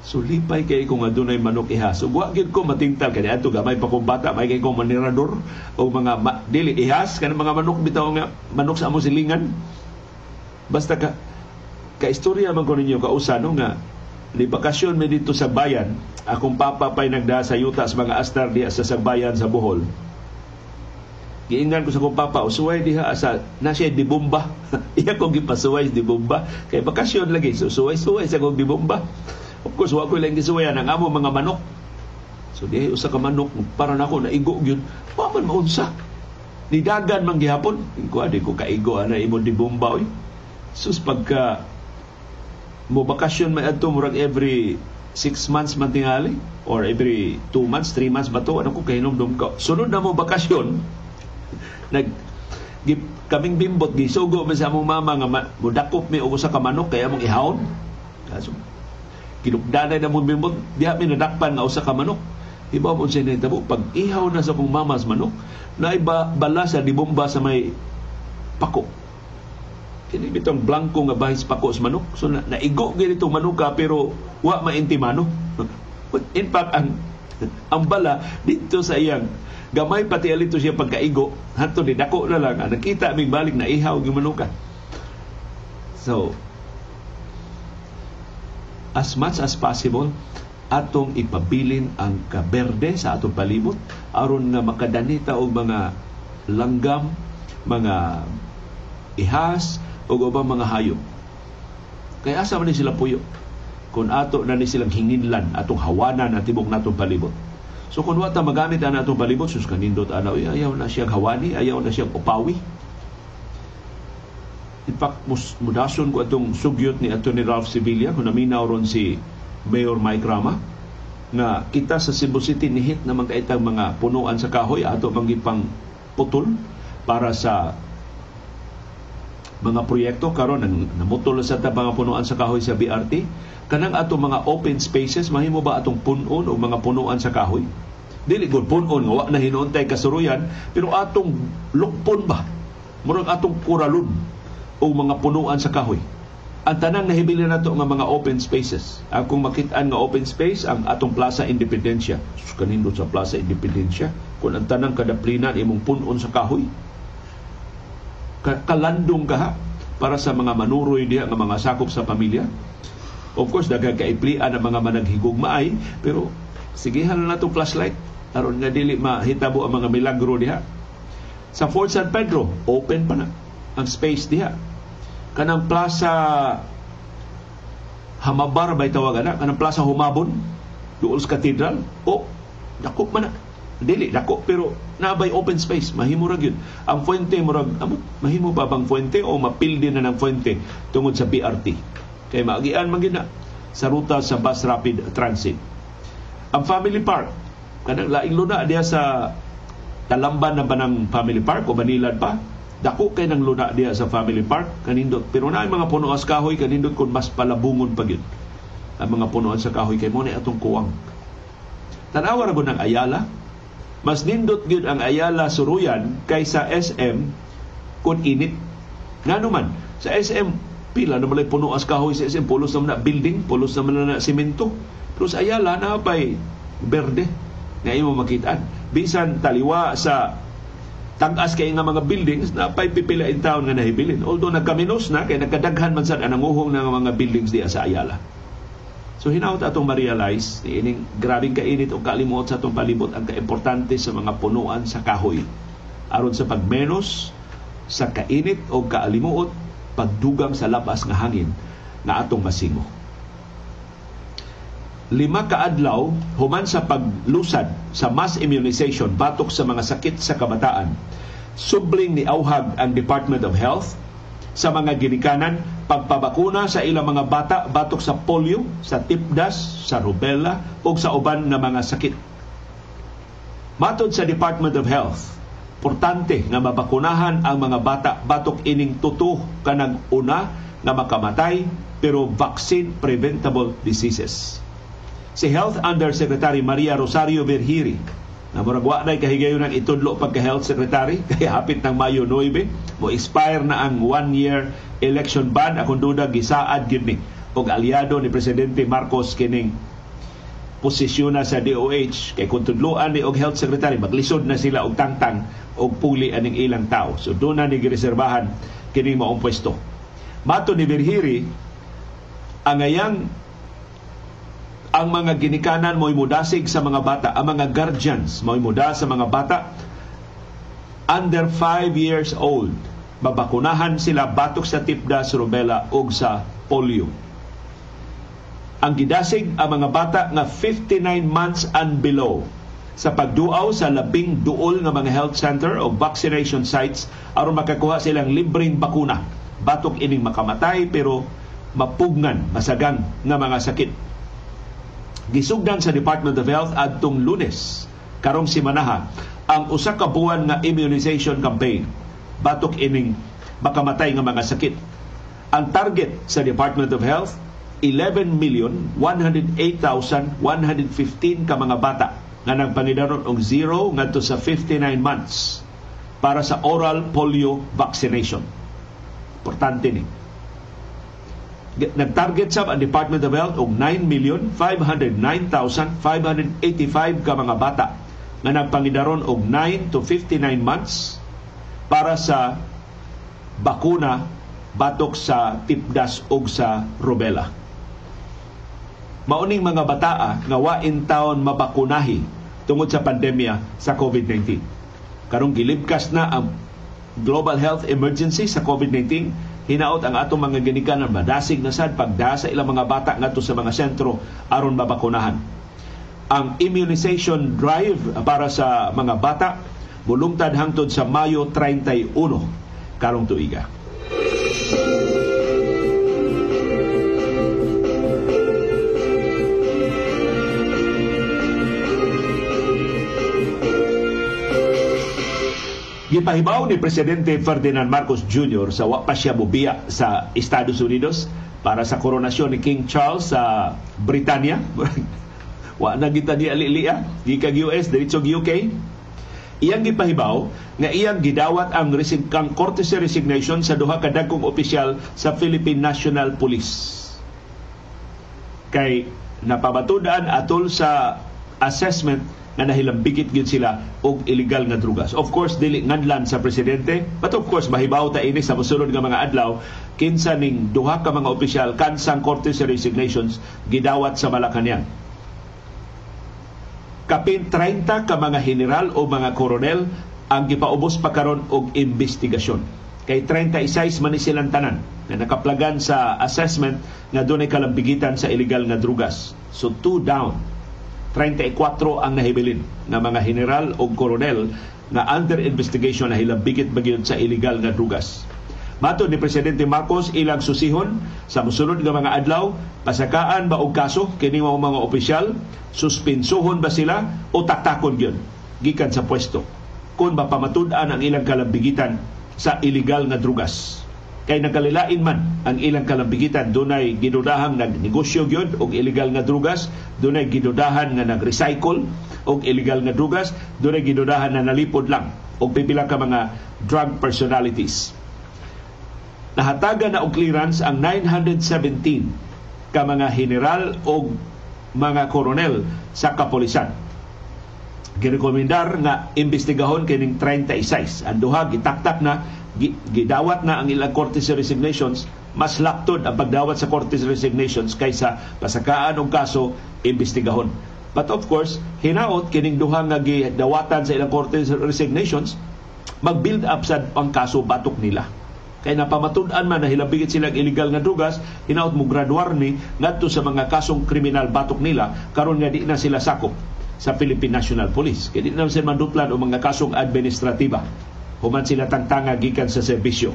So lipay kay kung adunay manok ihas. So wa gid ko matingtal. Kay adto gamay pa kong bata may kay kong manirador o mga ma, dili ihas. Kanang mga manok bitaw nga manok sa among silingan. Basta ka ka istorya man ko ninyo kausa no nga ni bakasyon mi dito sa bayan. Akong papa pay nagda sa yuta sa mga astar diha sa sagbayan sa Bohol. Giingnan ko sa kong papa usuway diha sa na siya di bomba iya ko gipasuway di bomba kay bakasyon lagi. So suway suway sa kong di bomba of course wa ko lang gisuwayan ang amo mga manok. So diha usa ka manok para nako na igo gyud wa man maunsa. Ni dagan man gihapon. Ko adi ko kaigo ana imo di bomba oy. Sus pagka mo bakasyon may adto murag every 6 months man tingali or every 2 months, 3 months ba to ano ko kahinomdom ko sunod na mo bakasyon nag kaming bimbot gisugo mi sa among mama nga mudakop mi og usa ka manok kaya among ihawon kaso kinugdanay na mong bimbot diha mi nadakpan nga usa ka manok. Iba mo siya nitabo pag ihaw na sa kong mamas manok na iba bala sa dibomba sa may pako. Kini bitong blanco nga bahis pako sa manok. So na, naigo gid itong manuka pero wa maintimano in fact ang ang bala dito sa iyang gamay pati alito siya pagkaigo. Hanto ni dako na lang. Nakita mig balik na ihaw yung manuka so as much as possible atong ipabilin ang kaberde sa atong palibot aron nga makadanita og mga langgam mga ihas o ubang mga hayop. Kay asa man ni sila puyo? Kung ato na ni silang hinginlan atong hawanan at tibok natong palibot. So kung wata magamit ana atong palibot, sus kanindot ana, uy, ayaw na siyang hawani, ayaw na siyang upawi. In fact, mus, mudason ko atong sugyot ni Atty. Ralph Sevilla, kung naminaw ron si Mayor Mike Rama, nga kita sa Cebu City nihit na magkaitang mga punuan sa kahoy ato manggipang putol para sa mga proyekto. Karon nang namutol sa ta mga punuan sa kahoy sa BRT kanang ato mga open spaces mahimo ba atong punon o mga punuan sa kahoy? Dili gud punon nga wa na hinuontay kasuruyan pero atong lukpon ba? Murag atong kuralon o mga punuan sa kahoy. Ang tanang nahibili nato nga mga open spaces. Ang kung makitaan nga open space ang atong Plaza Independencia. Sus kanindot sa Plaza Independencia? Kung ang tanang kadaplinan imong punon sa kahoy. Kalandong ka para sa mga manuroy diha nga mga sakop sa pamilya. Of course, daghang kaiplian ang mga managhigog maay, pero sigihan na itong flashlight. Aron nga dili mahitabo ang mga milagro diha. Sa Fort San Pedro, open pa na ang space diha. Kanang Plaza Hamabar bay tawagan na, kanang Plaza Humabon, doon sa Cathedral, o, dako man. Dili, dako, pero nabay open space, mahimo ra gyud. Ang fuente murag, amot, mahimo pa bang fuente o mapildi na ng fuente tungod sa BRT kay maagian man sa ruta sa bus rapid transit. Ang family park kanang laing luna diya sa Talamban na ba ng family park o Banilad pa? Dako kay nang luna diya sa family park kanindot. Pero na mga puno as kahoy kanindot kun mas palabungon pa gyud. Ang mga punuan sa kahoy kay mo atong kuwang. Tanawa ra ng Ayala. Mas nindot gyud ang Ayala Suruyan kaysa SM kun init. Ngano man sa SM pila na malay puno as kahoy sa SM pulos na building pulos naman na simento pero sa Ayala na pay berde nga imo makitaan bisan taliwa sa tagas kay nga mga buildings na pay pipila in town nga nahibilin. Although nagkaminos na kay nagkadaghan man sad anang uhong ng mga buildings diya sa Ayala. So hinawt atong ma-realize ining grabing kainit o kalimuot sa atong palibot ang kaimportante sa mga punuan sa kahoy. Aron sa pagmenos sa kainit o kaalimuot pagdugang sa labas nga hangin na atong masimo. Lima ka adlaw human sa paglusad sa mass immunization batok sa mga sakit sa kabataan subling ni auhag ang Department of Health sa mga ginikanan pagpabakuna sa ilang mga bata batok sa polio, sa tipdas, sa rubella o sa uban na mga sakit. Matod sa Department of Health, importante nga mabakunahan ang mga bata batok ining tuto kanang una nga makamatay pero vaccine preventable diseases. Si Health Undersecretary Maria Rosario Verhiri na murag wa na kahigayon ng itudlo pagka health secretary kay hapit ng Mayo 9 mo expire na ang one year election ban akong duda gisaad gid ni og aliado ni presidente Marcos kining posisyon na sa DOH kay kung tudloan ni og health secretary maglisod na sila og tangtang og puli aning ilang tao. So do na ni gireserbahan kining maong pwesto. Mato ni Virhiri ang ayang ang mga ginikanan mo'y mudasig sa mga bata, ang mga guardians mo'y muda sa mga bata under 5 years old. Babakunahan sila batok sa tipdas, rubella ug sa polio. Ang gidasig ang mga bata nga 59 months and below sa pagduaw sa labing duol nga mga health center o vaccination sites aron makakuha silang libreng bakuna batok ining makamatay pero mapugnan masagang nga mga sakit gisugdan sa Department of Health adtong Lunes karong simanaha ang usa ka buwan nga immunization campaign batok ining makamatay nga mga sakit. Ang target sa Department of Health 11 million 108,115 ka mga bata nga nagpangidaron og 0 ngadto sa 59 months para sa oral polio vaccination. Importante ni nagtarget sa ang Department of Health og 9,509,585 ka mga bata nga nagpangidaron og 9 to 59 months para sa bakuna batok sa tipdas ug sa rubella. Mauning mga bataa nga wain taon mabakunahi tungod sa pandemya sa COVID-19. Karong gilibkas na ang global health emergency sa COVID-19 hinaot ang atong mga ginikanan madasig na sad pagdasa ilang mga bata ngadto sa mga sentro aron mabakunahan. Ang immunization drive para sa mga bata mulungtad hangtod sa Mayo 31 karong tuiga. Gipahibaw ni Presidente Ferdinand Marcos Jr. sa wa pa siya bubiya sa Estados Unidos para sa koronasyon ni King Charles sa Britanya. wa na kita ni aliliya, gikag US, diretso UK. Iyang gipahibaw nga iyang gidawat ang resign kang courtesy resignation sa duha ka dagkong opisyal sa Philippine National Police. Kay napabatudan atol sa assessment nga nahilambigit gyud sila og illegal nga drugas. Of course dili nganlan sa presidente, but of course mahibaw ta ini sa mosunod nga mga adlaw kinsa ning duha ka mga opisyal kansang korte sa resignations gidawat sa Malacañang. Kapin 30 ka mga general o mga koronel ang gipaubos pa karon og investigasyon. Kay 36 man silang tanan na nakaplagan sa assessment nga dunay kalambigitan sa illegal nga drugas. So two down 34 ang nahibilin na mga general o koronel na under investigation na hilabigit bagyod sa illegal nga drugas. Mato ni Presidente Marcos ilang susihon sa musunod nga mga adlaw, pasakaan ba og kaso? Kini mga opisyal, suspinsuhon ba sila o taktakon gyud gikan sa pwesto kung mapamatud-an ang ilang kalambigitan sa illegal nga drugas kay nagkalilain man ang ilang kalambigitan dunay gidudahang nagnegosyo gyud og illegal nga drugas dunay gidudahan nga nagrecycle og illegal nga drugas dunay gidudahan na nalipod lang og pipila ka mga drug personalities. Nahataga na og clearance ang 917 ka mga general o mga koronel sa kapolisan girekomendar nga imbestigahon kining 36 ang duha gitaktak na gidawat na ang ilang korte sa resignations, mas laktod ang pagdawat sa korte sa resignations kaysa pasakaan og kaso imbestigahon. But of course, hinaot kining duha nga gidawatan sa ilang korte sa resignations, mag-build up sa ang kaso batok nila. kay napamatud-an man na hilabigit silang illegal nga drugas hinaut mo graduar ni ngadto sa mga kasong kriminal batok nila karon nga di na sila sakop sa Philippine National Police kay di na sila manduplan o mga kasong administratiba human sila tangtanga gikan sa serbisyo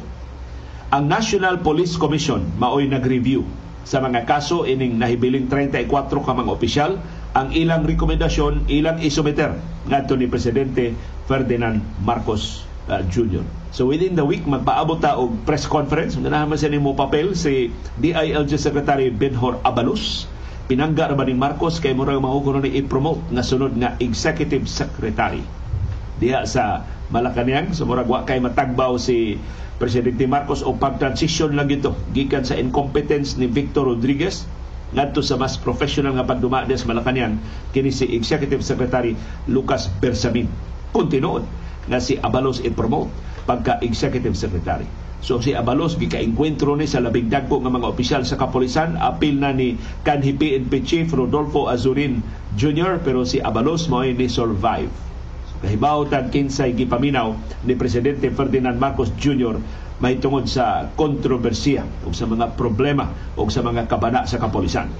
ang National Police Commission maoy nag-review sa mga kaso ining nahibiling 34 ka mga opisyal ang ilang rekomendasyon ilang isumeter ngadto ni presidente Ferdinand Marcos uh, Jr. So within the week, magpaabot ta og press conference. Ganahan man sa mo papel si DILG Secretary Benhor Abalos. Pinangga ra ni Marcos kay murang mahukuno ni i-promote na sunod nga Executive Secretary. Diha sa Malacañang, so murag wa kay matagbaw si Presidente Marcos o pag-transition lang ito gikan sa incompetence ni Victor Rodriguez ngadto sa mas professional nga pagduma sa Malacañang kini si Executive Secretary Lucas Bersamin. Kuntinuod nga si Abalos i-promote pagka executive secretary. So si Abalos gikaengkwentro ni sa labing dagko nga mga opisyal sa kapulisan apil na ni kanhi PNP Chief Rodolfo Azurin Jr. pero si Abalos mo ni survive. So, kahibaw tan kinsay gipaminaw ni presidente Ferdinand Marcos Jr. mahitungod sa kontrobersiya o sa mga problema o sa mga kabana sa kapulisan.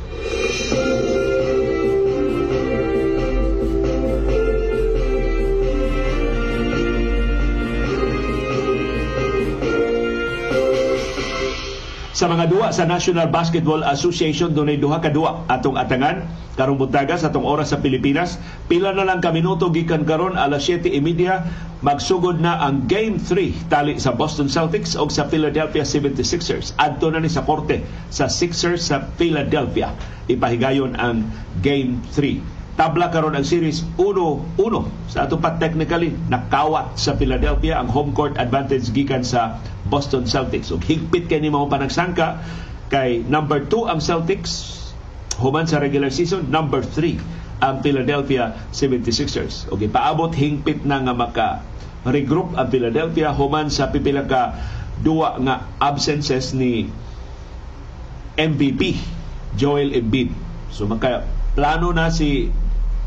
Sa mga duwa sa National Basketball Association dunay duha ka duwa atong atangan. Karong buntaga sa atong oras sa Pilipinas pila na lang ka minuto gikan karon alas 7:30 magsugod na ang Game 3 tali sa Boston Celtics o sa Philadelphia 76ers adto na ni sa korte sa Sixers sa Philadelphia. Ipahigayon ang Game 3 tabla karon ang series 1-1 sa ato pa technically nakawat sa Philadelphia ang home court advantage gikan sa Boston Celtics. Ug higpit kay ni mga panagsangka kay number 2 ang Celtics human sa regular season, number 3 ang Philadelphia 76ers. Ug ipaabot hingpit na nga maka regroup ang Philadelphia human sa pipila ka duwa nga absences ni MVP Joel Embiid. So maka plano na si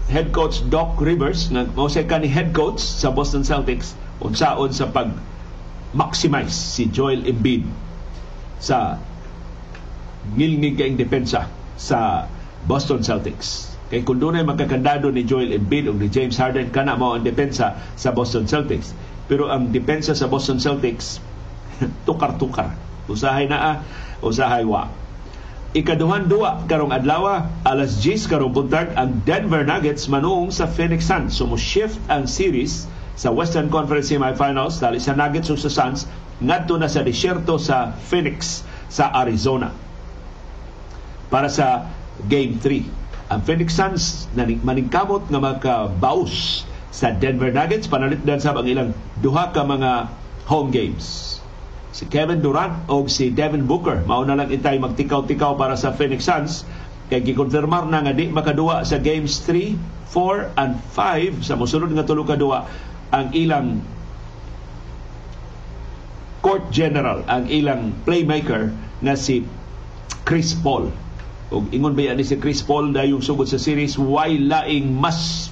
head coach Doc Rivers mao ka ni head coach sa Boston Celtics unsaon sa pag maximize si Joel Embiid sa ngilngig kaing depensa sa Boston Celtics. Kay kung doon ay magkakandado ni Joel Embiid o ni James Harden, kana mao ang depensa sa Boston Celtics. Pero ang depensa sa Boston Celtics, tukar-tukar. Usahay naa, usahay wa. Ikaduhan duwa karong adlaw alas 10 karong buntag ang Denver Nuggets manuong sa Phoenix Suns. So mo shift ang series sa Western Conference Semifinals dali sa Nuggets ug sa Suns ngadto na sa disyerto sa Phoenix sa Arizona para sa Game 3. Ang Phoenix Suns maningkamot nga makabaus sa Denver Nuggets panalitdan sa ang ilang duha ka mga home games. Si Kevin Durant o si Devin Booker mao na lang itay magtikaw-tikaw para sa Phoenix Suns kay gikonfirmar na nga di makaduwa sa games 3, 4 and 5 sa mosunod nga tulo ka duwa ang ilang court general, ang ilang playmaker na si Chris Paul. O ingon ba yan ni si Chris Paul na yung sugod sa series, why laing mas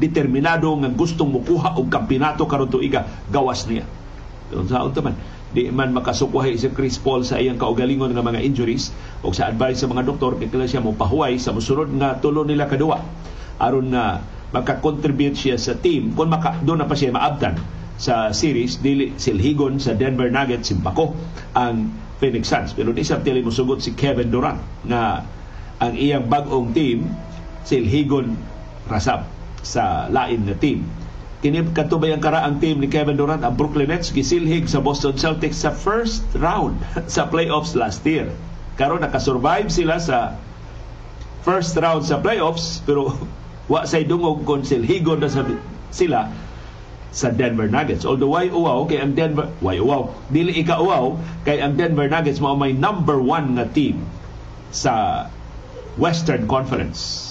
determinado nga gustong mukuha og kampinato karon tuiga gawas niya. Sa man di man makasukuhay si Chris Paul sa iyang kaugalingon nga mga injuries o sa advice sa mga doktor kay kailangan siya mo pahuway sa musunod nga tulo nila kaduwa aron na maka-contribute siya sa team kung maka, doon na pa siya maabtan sa series dili silhigon sa Denver Nuggets simpako ang Phoenix Suns. Pero di sa tili musugot si Kevin Durant nga ang iyang bagong team silhigon rasab sa lain na team kini katubay ang karaang team ni Kevin Durant ang Brooklyn Nets gisilhig sa Boston Celtics sa first round sa playoffs last year karon nakasurvive sila sa first round sa playoffs pero wa say dungog kon silhigon na sila sa Denver Nuggets. Although why uwaw kay ang Denver why uwaw dili ika uwaw kay ang Denver Nuggets mao may number one nga team sa Western Conference.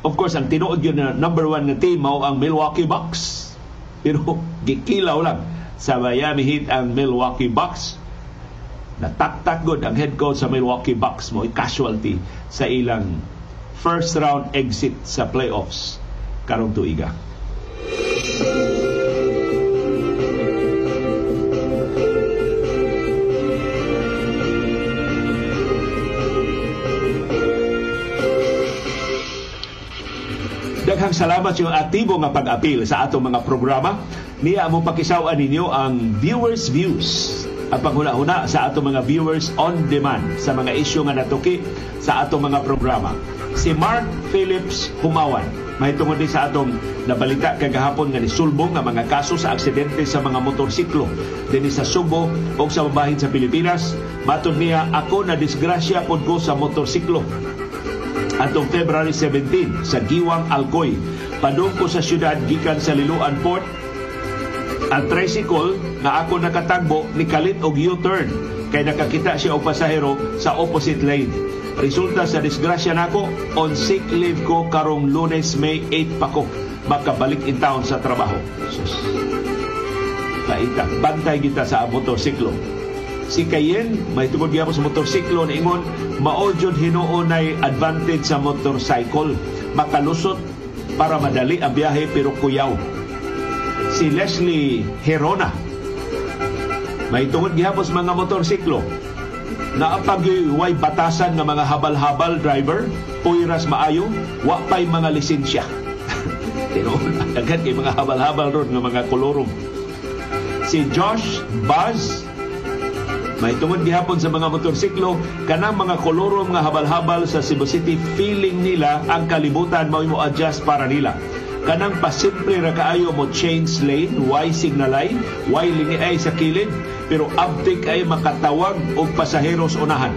Of course, ang tinuod yun na number one nga team mao ang Milwaukee Bucks. Pero gikilaw lang sa Miami Heat ang Milwaukee Bucks. Nataktak good ang head coach sa Milwaukee Bucks mo casualty sa ilang first round exit sa playoffs karong tuiga. Daghang salamat yung aktibo nga pag-apil sa atong mga programa. Niya mo pakisawan ninyo ang viewers views ang panghuna-huna sa atong mga viewers on demand sa mga isyu nga natuki sa atong mga programa. Si Mark Phillips Humawan, mahitungod din sa atong nabalita kagahapon nga nisulbong nga mga kaso sa aksidente sa mga motorsiklo dinhi sa Subo o sa babahin sa Pilipinas. Matod niya, ako na disgrasya pod ko sa motorsiklo atong February 17 sa Giwang Alcoy. Padung ko sa syudad gikan sa Liloan Port. Ang tricycle na ako nakatagbo ni kalit og U-turn kay nakakita siya og pasahero sa opposite lane. Resulta sa disgrasya nako on sick leave ko karong Lunes May 8 pa ko makabalik in town sa trabaho. Sus. Kaita, bantay kita sa motorsiklo si Kayen may tungod gyapon sa motorsiklo na ingon mao jud hinuunay advantage sa motorcycle. Makalusot para madali ang biyahe pero kuyaw. Si Leslie Herona may tungod gyapon sa mga motorsiklo. Na pagway batasan ng mga habal-habal driver puiras maayo wa pay mga lisensya. Tinuod agad kay mga habal-habal ron nga mga kolorong si Josh Buzz may tungod gihapon sa mga motorsiklo kanang mga kolorom nga habal-habal sa Cebu City feeling nila ang kalibutan mao mo adjust para nila. Kanang pasimple ra kaayo mo change lane, why signalay, why lingi ay sa kilid, pero abtik ay makatawag og pasaheros unahan.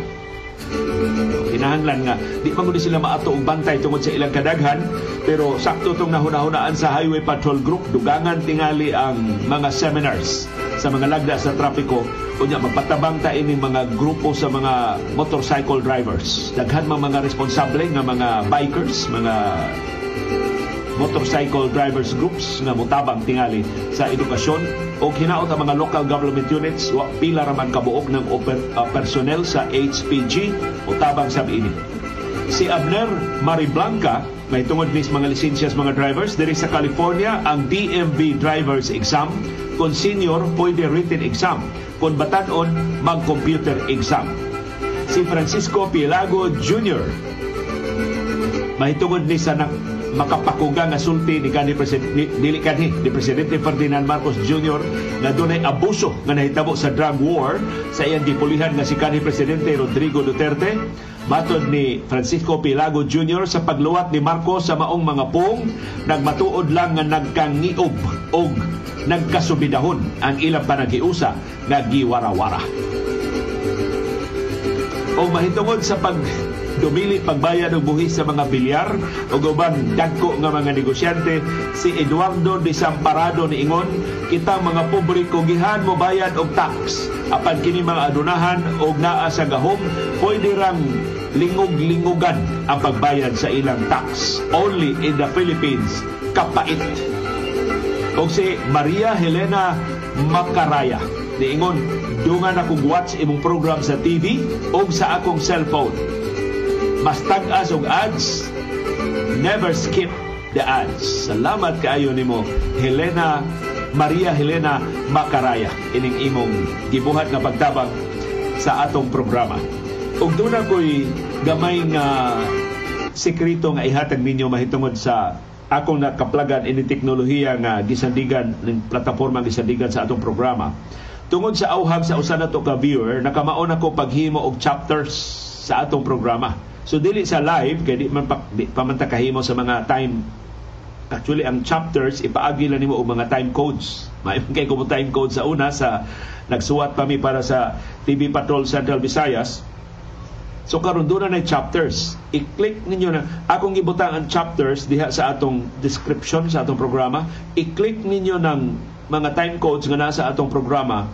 Kinahanglan nga, di pa sila maato og bantay tungod sa ilang kadaghan, pero sakto tong nahuna-hunaan sa Highway Patrol Group, dugangan tingali ang mga seminars sa mga lagda sa trapiko unya magpatabang ta ining mga grupo sa mga motorcycle drivers. Daghan mga mga responsable nga mga bikers mga motorcycle drivers groups nga mutabang tingali sa edukasyon. O hinaot ang mga local government units wa pila ra man kabuok ng oper, uh, personnel sa HPG mutabang sa ini. Si Abner Mariblanca may tungod nis mga lisensyas mga drivers diri sa California ang DMV drivers exam. Kung senior pwede written exam kung batanon mag-computer exam si Francisco Pilago Jr. mahitungod ni sa makapakuga nga sulti ni kanhi presidente dili kanhi ni presidente Ferdinand Marcos Jr. nga dunay abuso nga nahitabo sa drug war sa iyang gipulihan nga si kanhi presidente Rodrigo Duterte Matod ni Francisco Pilago Jr. sa pagluwat ni Marcos sa maong mga pong, nagmatuod lang nga nagkangiob og nagkasubidahon ang ilang panagiusa nga giwarawara. O mahitungod sa pag dumili pagbayad og buhis sa mga bilyar. O uban dagko nga mga negosyante si Eduardo de Samparado ni Ingon kita mga publiko gihan mo bayad og tax. Apan kini mga adunahan og naa sa gahom pwede rang lingog-lingogan ang pagbayad sa ilang tax. Only in the Philippines kapait. O si Maria Helena Macaraya niingon dungan akong watch imong program sa TV o sa akong cellphone mas tag-as og ads never skip the ads. Salamat kaayo nimo Helena Maria Helena Macaraya. Ining imong gibuhat nga pagtabang sa atong programa. Ug doon ko'y gamay nga sekreto nga ihatag ninyo mahitungod sa akong nakaplagan ini teknolohiya nga gisandigan ng plataporma gisandigan sa atong programa. Tungod sa auhag sa usa nato ka viewer nakamaon ako paghimo og chapters sa atong programa So dili sa live kay di man pa, kahimo sa mga time actually ang chapters ipaagi lang nimo og mga time codes. May kay ko time code sa una sa nagsuwat pa mi para sa TV Patrol Central Visayas. So karon doon na chapters. I-click ninyo na akong gibutang ang chapters diha sa atong description sa atong programa. I-click ninyo ng mga time codes nga nasa atong programa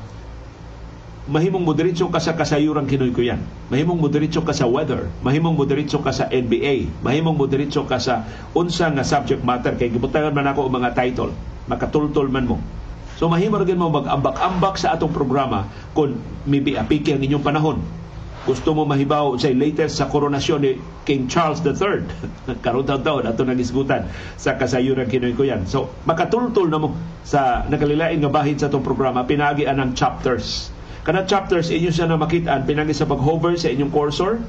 mahimong moderitso ka sa kasayuran kinoy ko yan. Mahimong moderitso ka sa weather, mahimong moderitso ka sa NBA, mahimong moderitso ka sa unsa nga subject matter kay gibutangan man ako mga title, makatultol man mo. So mahimo rin mo mag-ambak-ambak sa atong programa kung maybe apiki ang inyong panahon. Gusto mo mahibaw sa latest sa koronasyon ni King Charles III. Karon taon ato nagisgutan sa kasayuran kinoy ko yan. So makatultol na mo sa nakalilain nga bahid sa atong programa pinagi anang chapters Kana chapters inyo siya na makita pinagi sa pag-hover sa inyong cursor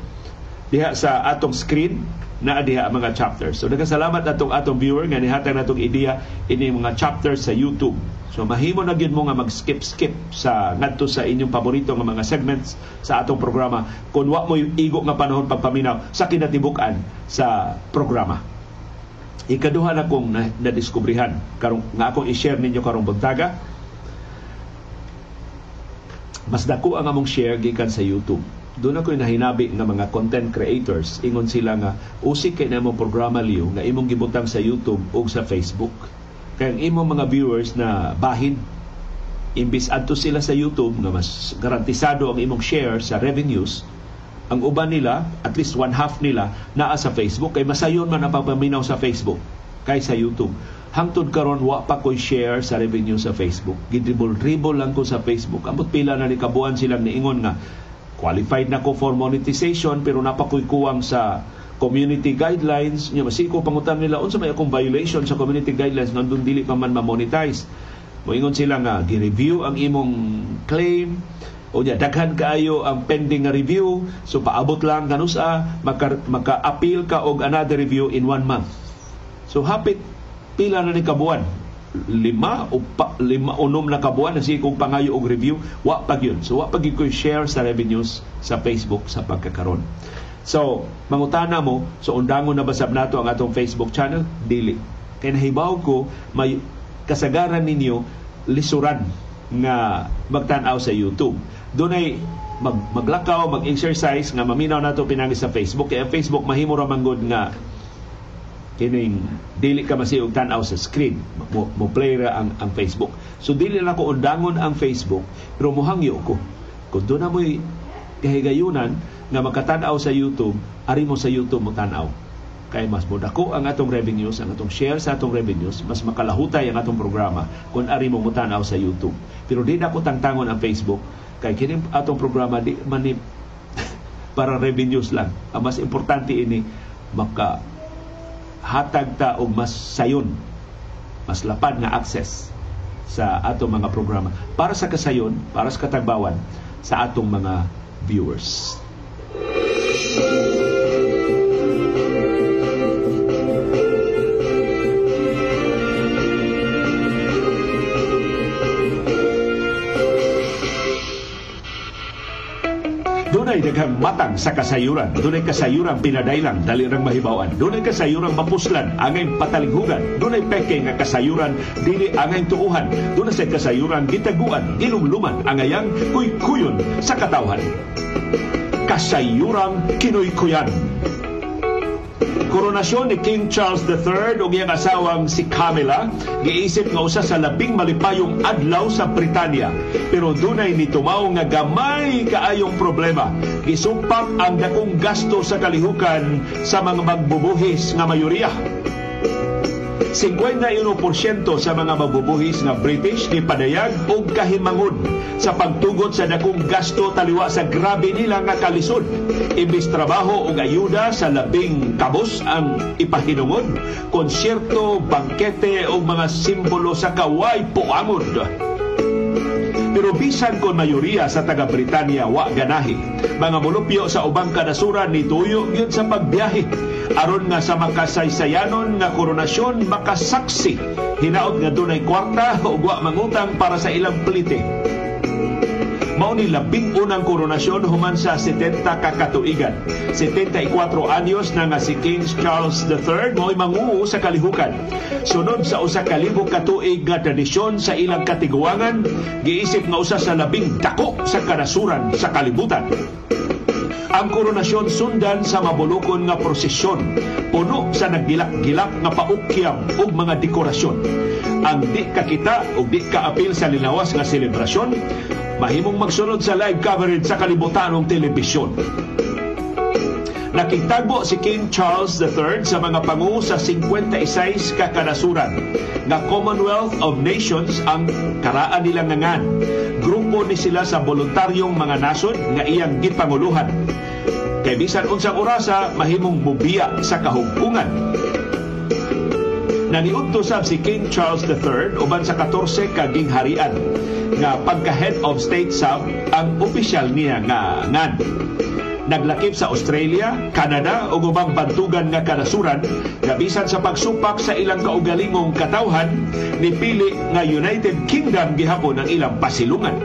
diha sa atong screen na diha ang mga chapters. So nagkasalamat atong atong viewer nga nihatag natong ideya ini mga chapters sa YouTube. So mahimo na gyud mo nga mag-skip-skip sa ngadto sa inyong paborito nga mga segments sa atong programa kung wa mo igo nga panahon pagpaminaw sa kinatibuk-an sa programa. Ikaduha na kong na, na-diskubrihan karong nga akong i-share ninyo karong buntaga. Mas dako ang among share gikan sa YouTube doon ako nahinabi nga mga content creators. Ingon sila nga usik kay namo programa liyo nga imong gibutang sa YouTube o sa Facebook. Kay ang imong mga viewers na bahin imbis adto sila sa YouTube nga mas garantisado ang imong share sa revenues ang uban nila at least one half nila naa sa Facebook. Kay masayon man ang pagpaminaw sa Facebook kay sa YouTube hangtod karon wa pa koy share sa revenue sa Facebook. Gidribol-dribble lang ko sa Facebook. Ambot pila na ni kabuan silang niingon nga qualified na ko for monetization pero napakoy kuwang sa community guidelines. Nya masiko pangutan nila unsa may akong violation sa community guidelines nandun dili pa man ma-monetize. Moingon sila nga gi-review ang imong claim. O niya daghan kaayo ang pending nga review. So paabot lang kanusa maka, maka-appeal ka og another review in one month. So hapit pila na ni kabuan? Lima o pa, lima unom na kabuan na kong pangayo og review? Wa pag yun. So wa pag ko share sa revenues sa Facebook sa pagkakaron so mangutana mo so undangon na basab nato ang atong Facebook channel? Dili. Kay nahibaw ko may kasagaran ninyo lisuran nga magtan-aw sa YouTube. Dunay mag, maglakaw, mag-exercise nga maminaw nato pinagi sa Facebook. Kay ang Facebook mahimo ra manggod nga kining dili ka masiog tan-aw sa screen mo, mo play ra ang, ang Facebook so dili na ko undangon ang Facebook pero mohangyo ko kung doon na mo'y kahigayunan nga makatan-aw sa YouTube ari mo sa YouTube mo tan-aw kay mas modako ang atong revenues, ang atong share sa atong revenues, mas makalahutay ang atong programa kung ari mo mutanaw sa YouTube. Pero di na ko tangtangon ang Facebook kay kini atong programa di manip para revenues lang. Ang mas importante ini maka hatag ta og mas sayon mas lapad nga access sa atong mga programa para sa kasayon para sa katagbawan sa atong mga viewers. Dunay daghang matang sa kasayuran. Dunay kasayuran pinadailang dali rang mahibawan. Dunay kasayuran mapuslan angay patalinghugan. Dunay peke nga kasayuran dili angay tuuhan. Dunay sa kasayuran gitaguan, ilumluman angayang kuy-kuyon sa katawhan. Kasayuran kinoy-kuyan koronasyon ni King Charles III ug iyang asawang si Camilla giisip nga usa sa labing malipayong adlaw sa Britanya. Pero dunay nitumaw nga gamay kaayong problema. Gisumpak ang dakong gasto sa kalihukan sa mga magbubuhis nga mayoriya 51% sa mga mabubuhis nga British ni padayag og kahimangon sa pagtugot sa dakong gasto taliwa sa grabe nila nga kalisod. Imbis trabaho og ayuda sa labing kabos ang ipahinungod, konsyerto, bangkete o mga simbolo sa kaway puamod. Pero bisan kon mayoriya sa taga Britanya wa ganahi, mga mulupyo sa ubang kanasuran ni tuyo gyud sa pagbiyahe. Aron nga sa makasaysayanon nga koronasyon makasaksi. Hinaot nga dunay kwarta ug wa mangutang para sa ilang plite mao ni labing unang koronasyon human sa 70 ka katuigan. 74 anyos na nga si King Charles III mo'y manguo sa kalihukan. Sunod sa usa ka libo ka tuig nga tradisyon sa ilang katiguangan, giisip nga usa sa labing dako sa kanasuran sa kalibutan. Ang koronasyon sundan sa mabulukon nga prosesyon, puno sa naggilak-gilak nga paukyam ug mga dekorasyon. Ang di kakita ug di kaapil sa linawas nga selebrasyon, mahimong magsunod sa live coverage sa kalibutanong telebisyon. Nakitagbo si King Charles III sa mga pangu sa 56 ka kanasuran nga Commonwealth of Nations ang karaan nilang ngangan. Grupo ni sila sa voluntaryong mga nasod nga iyang gipanguluhan. Kay bisan unsang orasa mahimong mubiya sa kahugpungan. Naniudto sab si King Charles III uban sa 14 ka gingharian nga pagka head of state sab ang opisyal niya nga ngan naglakip sa Australia, Canada ug ubang bantugan nga kanasuran nga bisan sa pagsupak sa ilang kaugalingong katawhan nipili nga United Kingdom gihapon ang ilang pasilungan.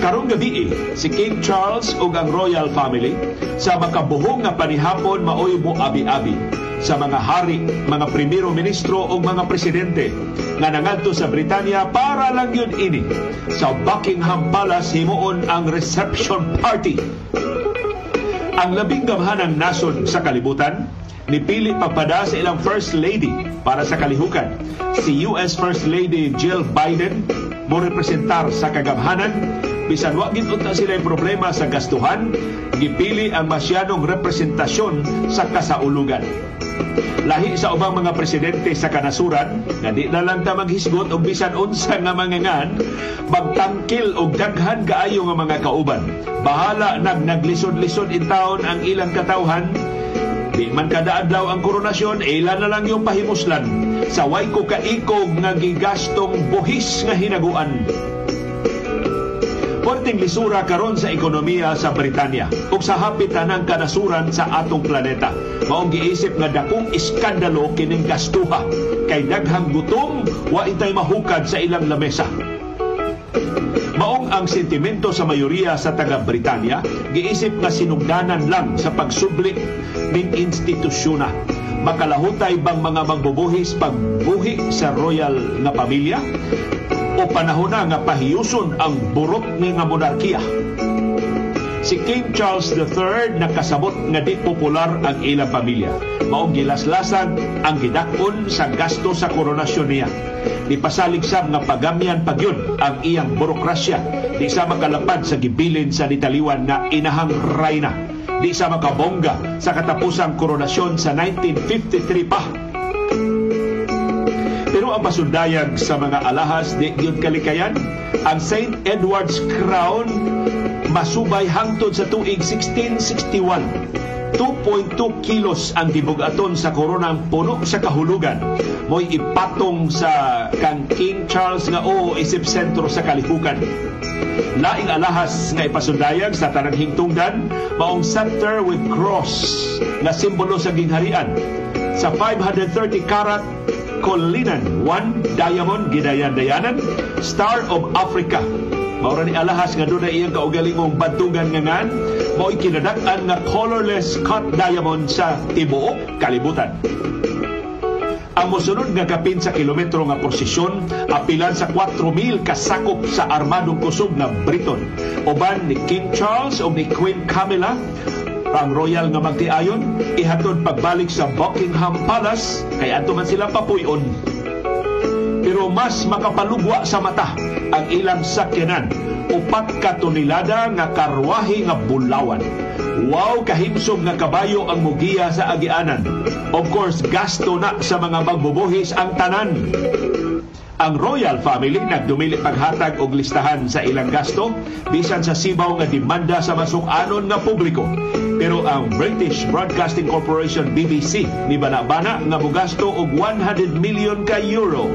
Karong gabi si King Charles ug ang royal family sa makabuhong nga panihapon maoy mo abi-abi sa mga hari, mga primero ministro o mga presidente nga nangadto sa Britanya para lang yun ini sa Buckingham Palace himuon ang reception party. Ang labing gamhanang nasod sa kalibutan nipili pagpada sa ilang First Lady para sa kalihukan. Si US First Lady Jill Biden mo representar sa kagamhanan bisan wa gid unta sila problema sa gastuhan gipili ang masyadong representasyon sa kasaulugan. Lahi sa ubang mga presidente sa kanasuran nga di na lang ta maghisgot og bisan unsa nga mangangan magtangkil og daghan kaayo nga mga kauban. Bahala nag naglisod-lisod in taon ang ilang katawhan Di man kada adlaw ang koronasyon, ila na lang yung pahimuslan sa way ko kaikog nga gigastong buhis nga hinaguan Porting lisura karon sa ekonomiya sa Britanya ug sa hapit tanang kanasuran sa atong planeta. Maong giisip nga dakong iskandalo kining gastuha kay daghang gutom wa itay mahukad sa ilang lamesa. Maong ang sentimento sa mayoriya sa taga Britanya giisip nga sinugdanan lang sa pagsubli ning institusyona makalahutay bang mga magbubuhis pagbuhi sa royal nga pamilya o panahon na nga pahiyuson ang burot ni nga monarkiya. Si King Charles III nakasabot nga di popular ang ilang pamilya. Maong gilaslasan ang gidakon sa gasto sa koronasyon niya. Di pasalig sab nga pagamyan pagyon ang iyang burokrasya. Di sa makalapad sa gibilin sa nitaliwan nga inahang rayna. Di sa makabongga sa katapusang koronasyon sa 1953 pa pero ang pasundayag sa mga alahas di yun kalikayan, ang St. Edward's Crown masubay hangtod sa tuig 1661. 2.2 kilos ang gibugaton sa koronang puno sa kahulugan. Mo'y ipatong sa kang King Charles nga o isip sentro sa kalihukan. Laing alahas nga ipasundayag sa tanang hingtungdan, maong center with cross nga simbolo sa gingharian. Sa 530 karat Kolinan, one diamond gidayan-dayanan, Star of Africa. Maura ni alahas nga doon na iyang kaugalingong bantugan nga ngan, mao'y kinadak-an nga colorless cut diamond sa tibuok kalibutan. Ang musunod nga kapin sa kilometro nga prosesyon, apilan sa 4,000 kasakop sa armadong kusog nga Briton. Uban ni King Charles o ni Queen Camilla, ang royal nga magtiayon ihatod pagbalik sa Buckingham Palace kay ato man sila papuyon. Pero mas makapalugwa sa mata ang ilang sakyanan upat ka tonelada nga karwahe nga bulawan. Wow, kahimsog nga kabayo ang mugiya sa agianan. Of course, gasto na sa mga magbubuhis ang tanan. Ang royal family nagdumili paghatag og listahan sa ilang gasto bisan sa sibaw nga demanda sa masuk-anon nga publiko. Pero ang British Broadcasting Corporation BBC ni Banabana nga mugasto og 100 million ka euro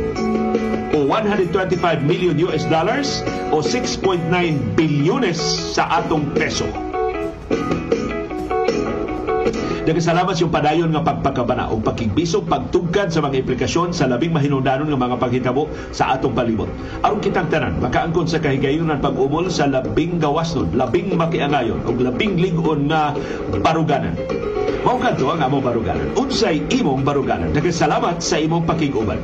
o 125 million US dollars o 6.9 bilyones sa atong peso. Nagkasalamat yung padayon nga pagpakabana o pagkigbisog pagtugkad sa mga implikasyon sa labing mahinungdanon nga mga paghitabo sa atong palibot. Aron kitang tanan, makaangkon sa kahigayunan pag-umol sa labing gawasnon, labing makiangayon o labing ligon nga baruganan. Mao kadto ang among baruganan. Unsay imong baruganan. Nagkasalamat sa imong pakiguban.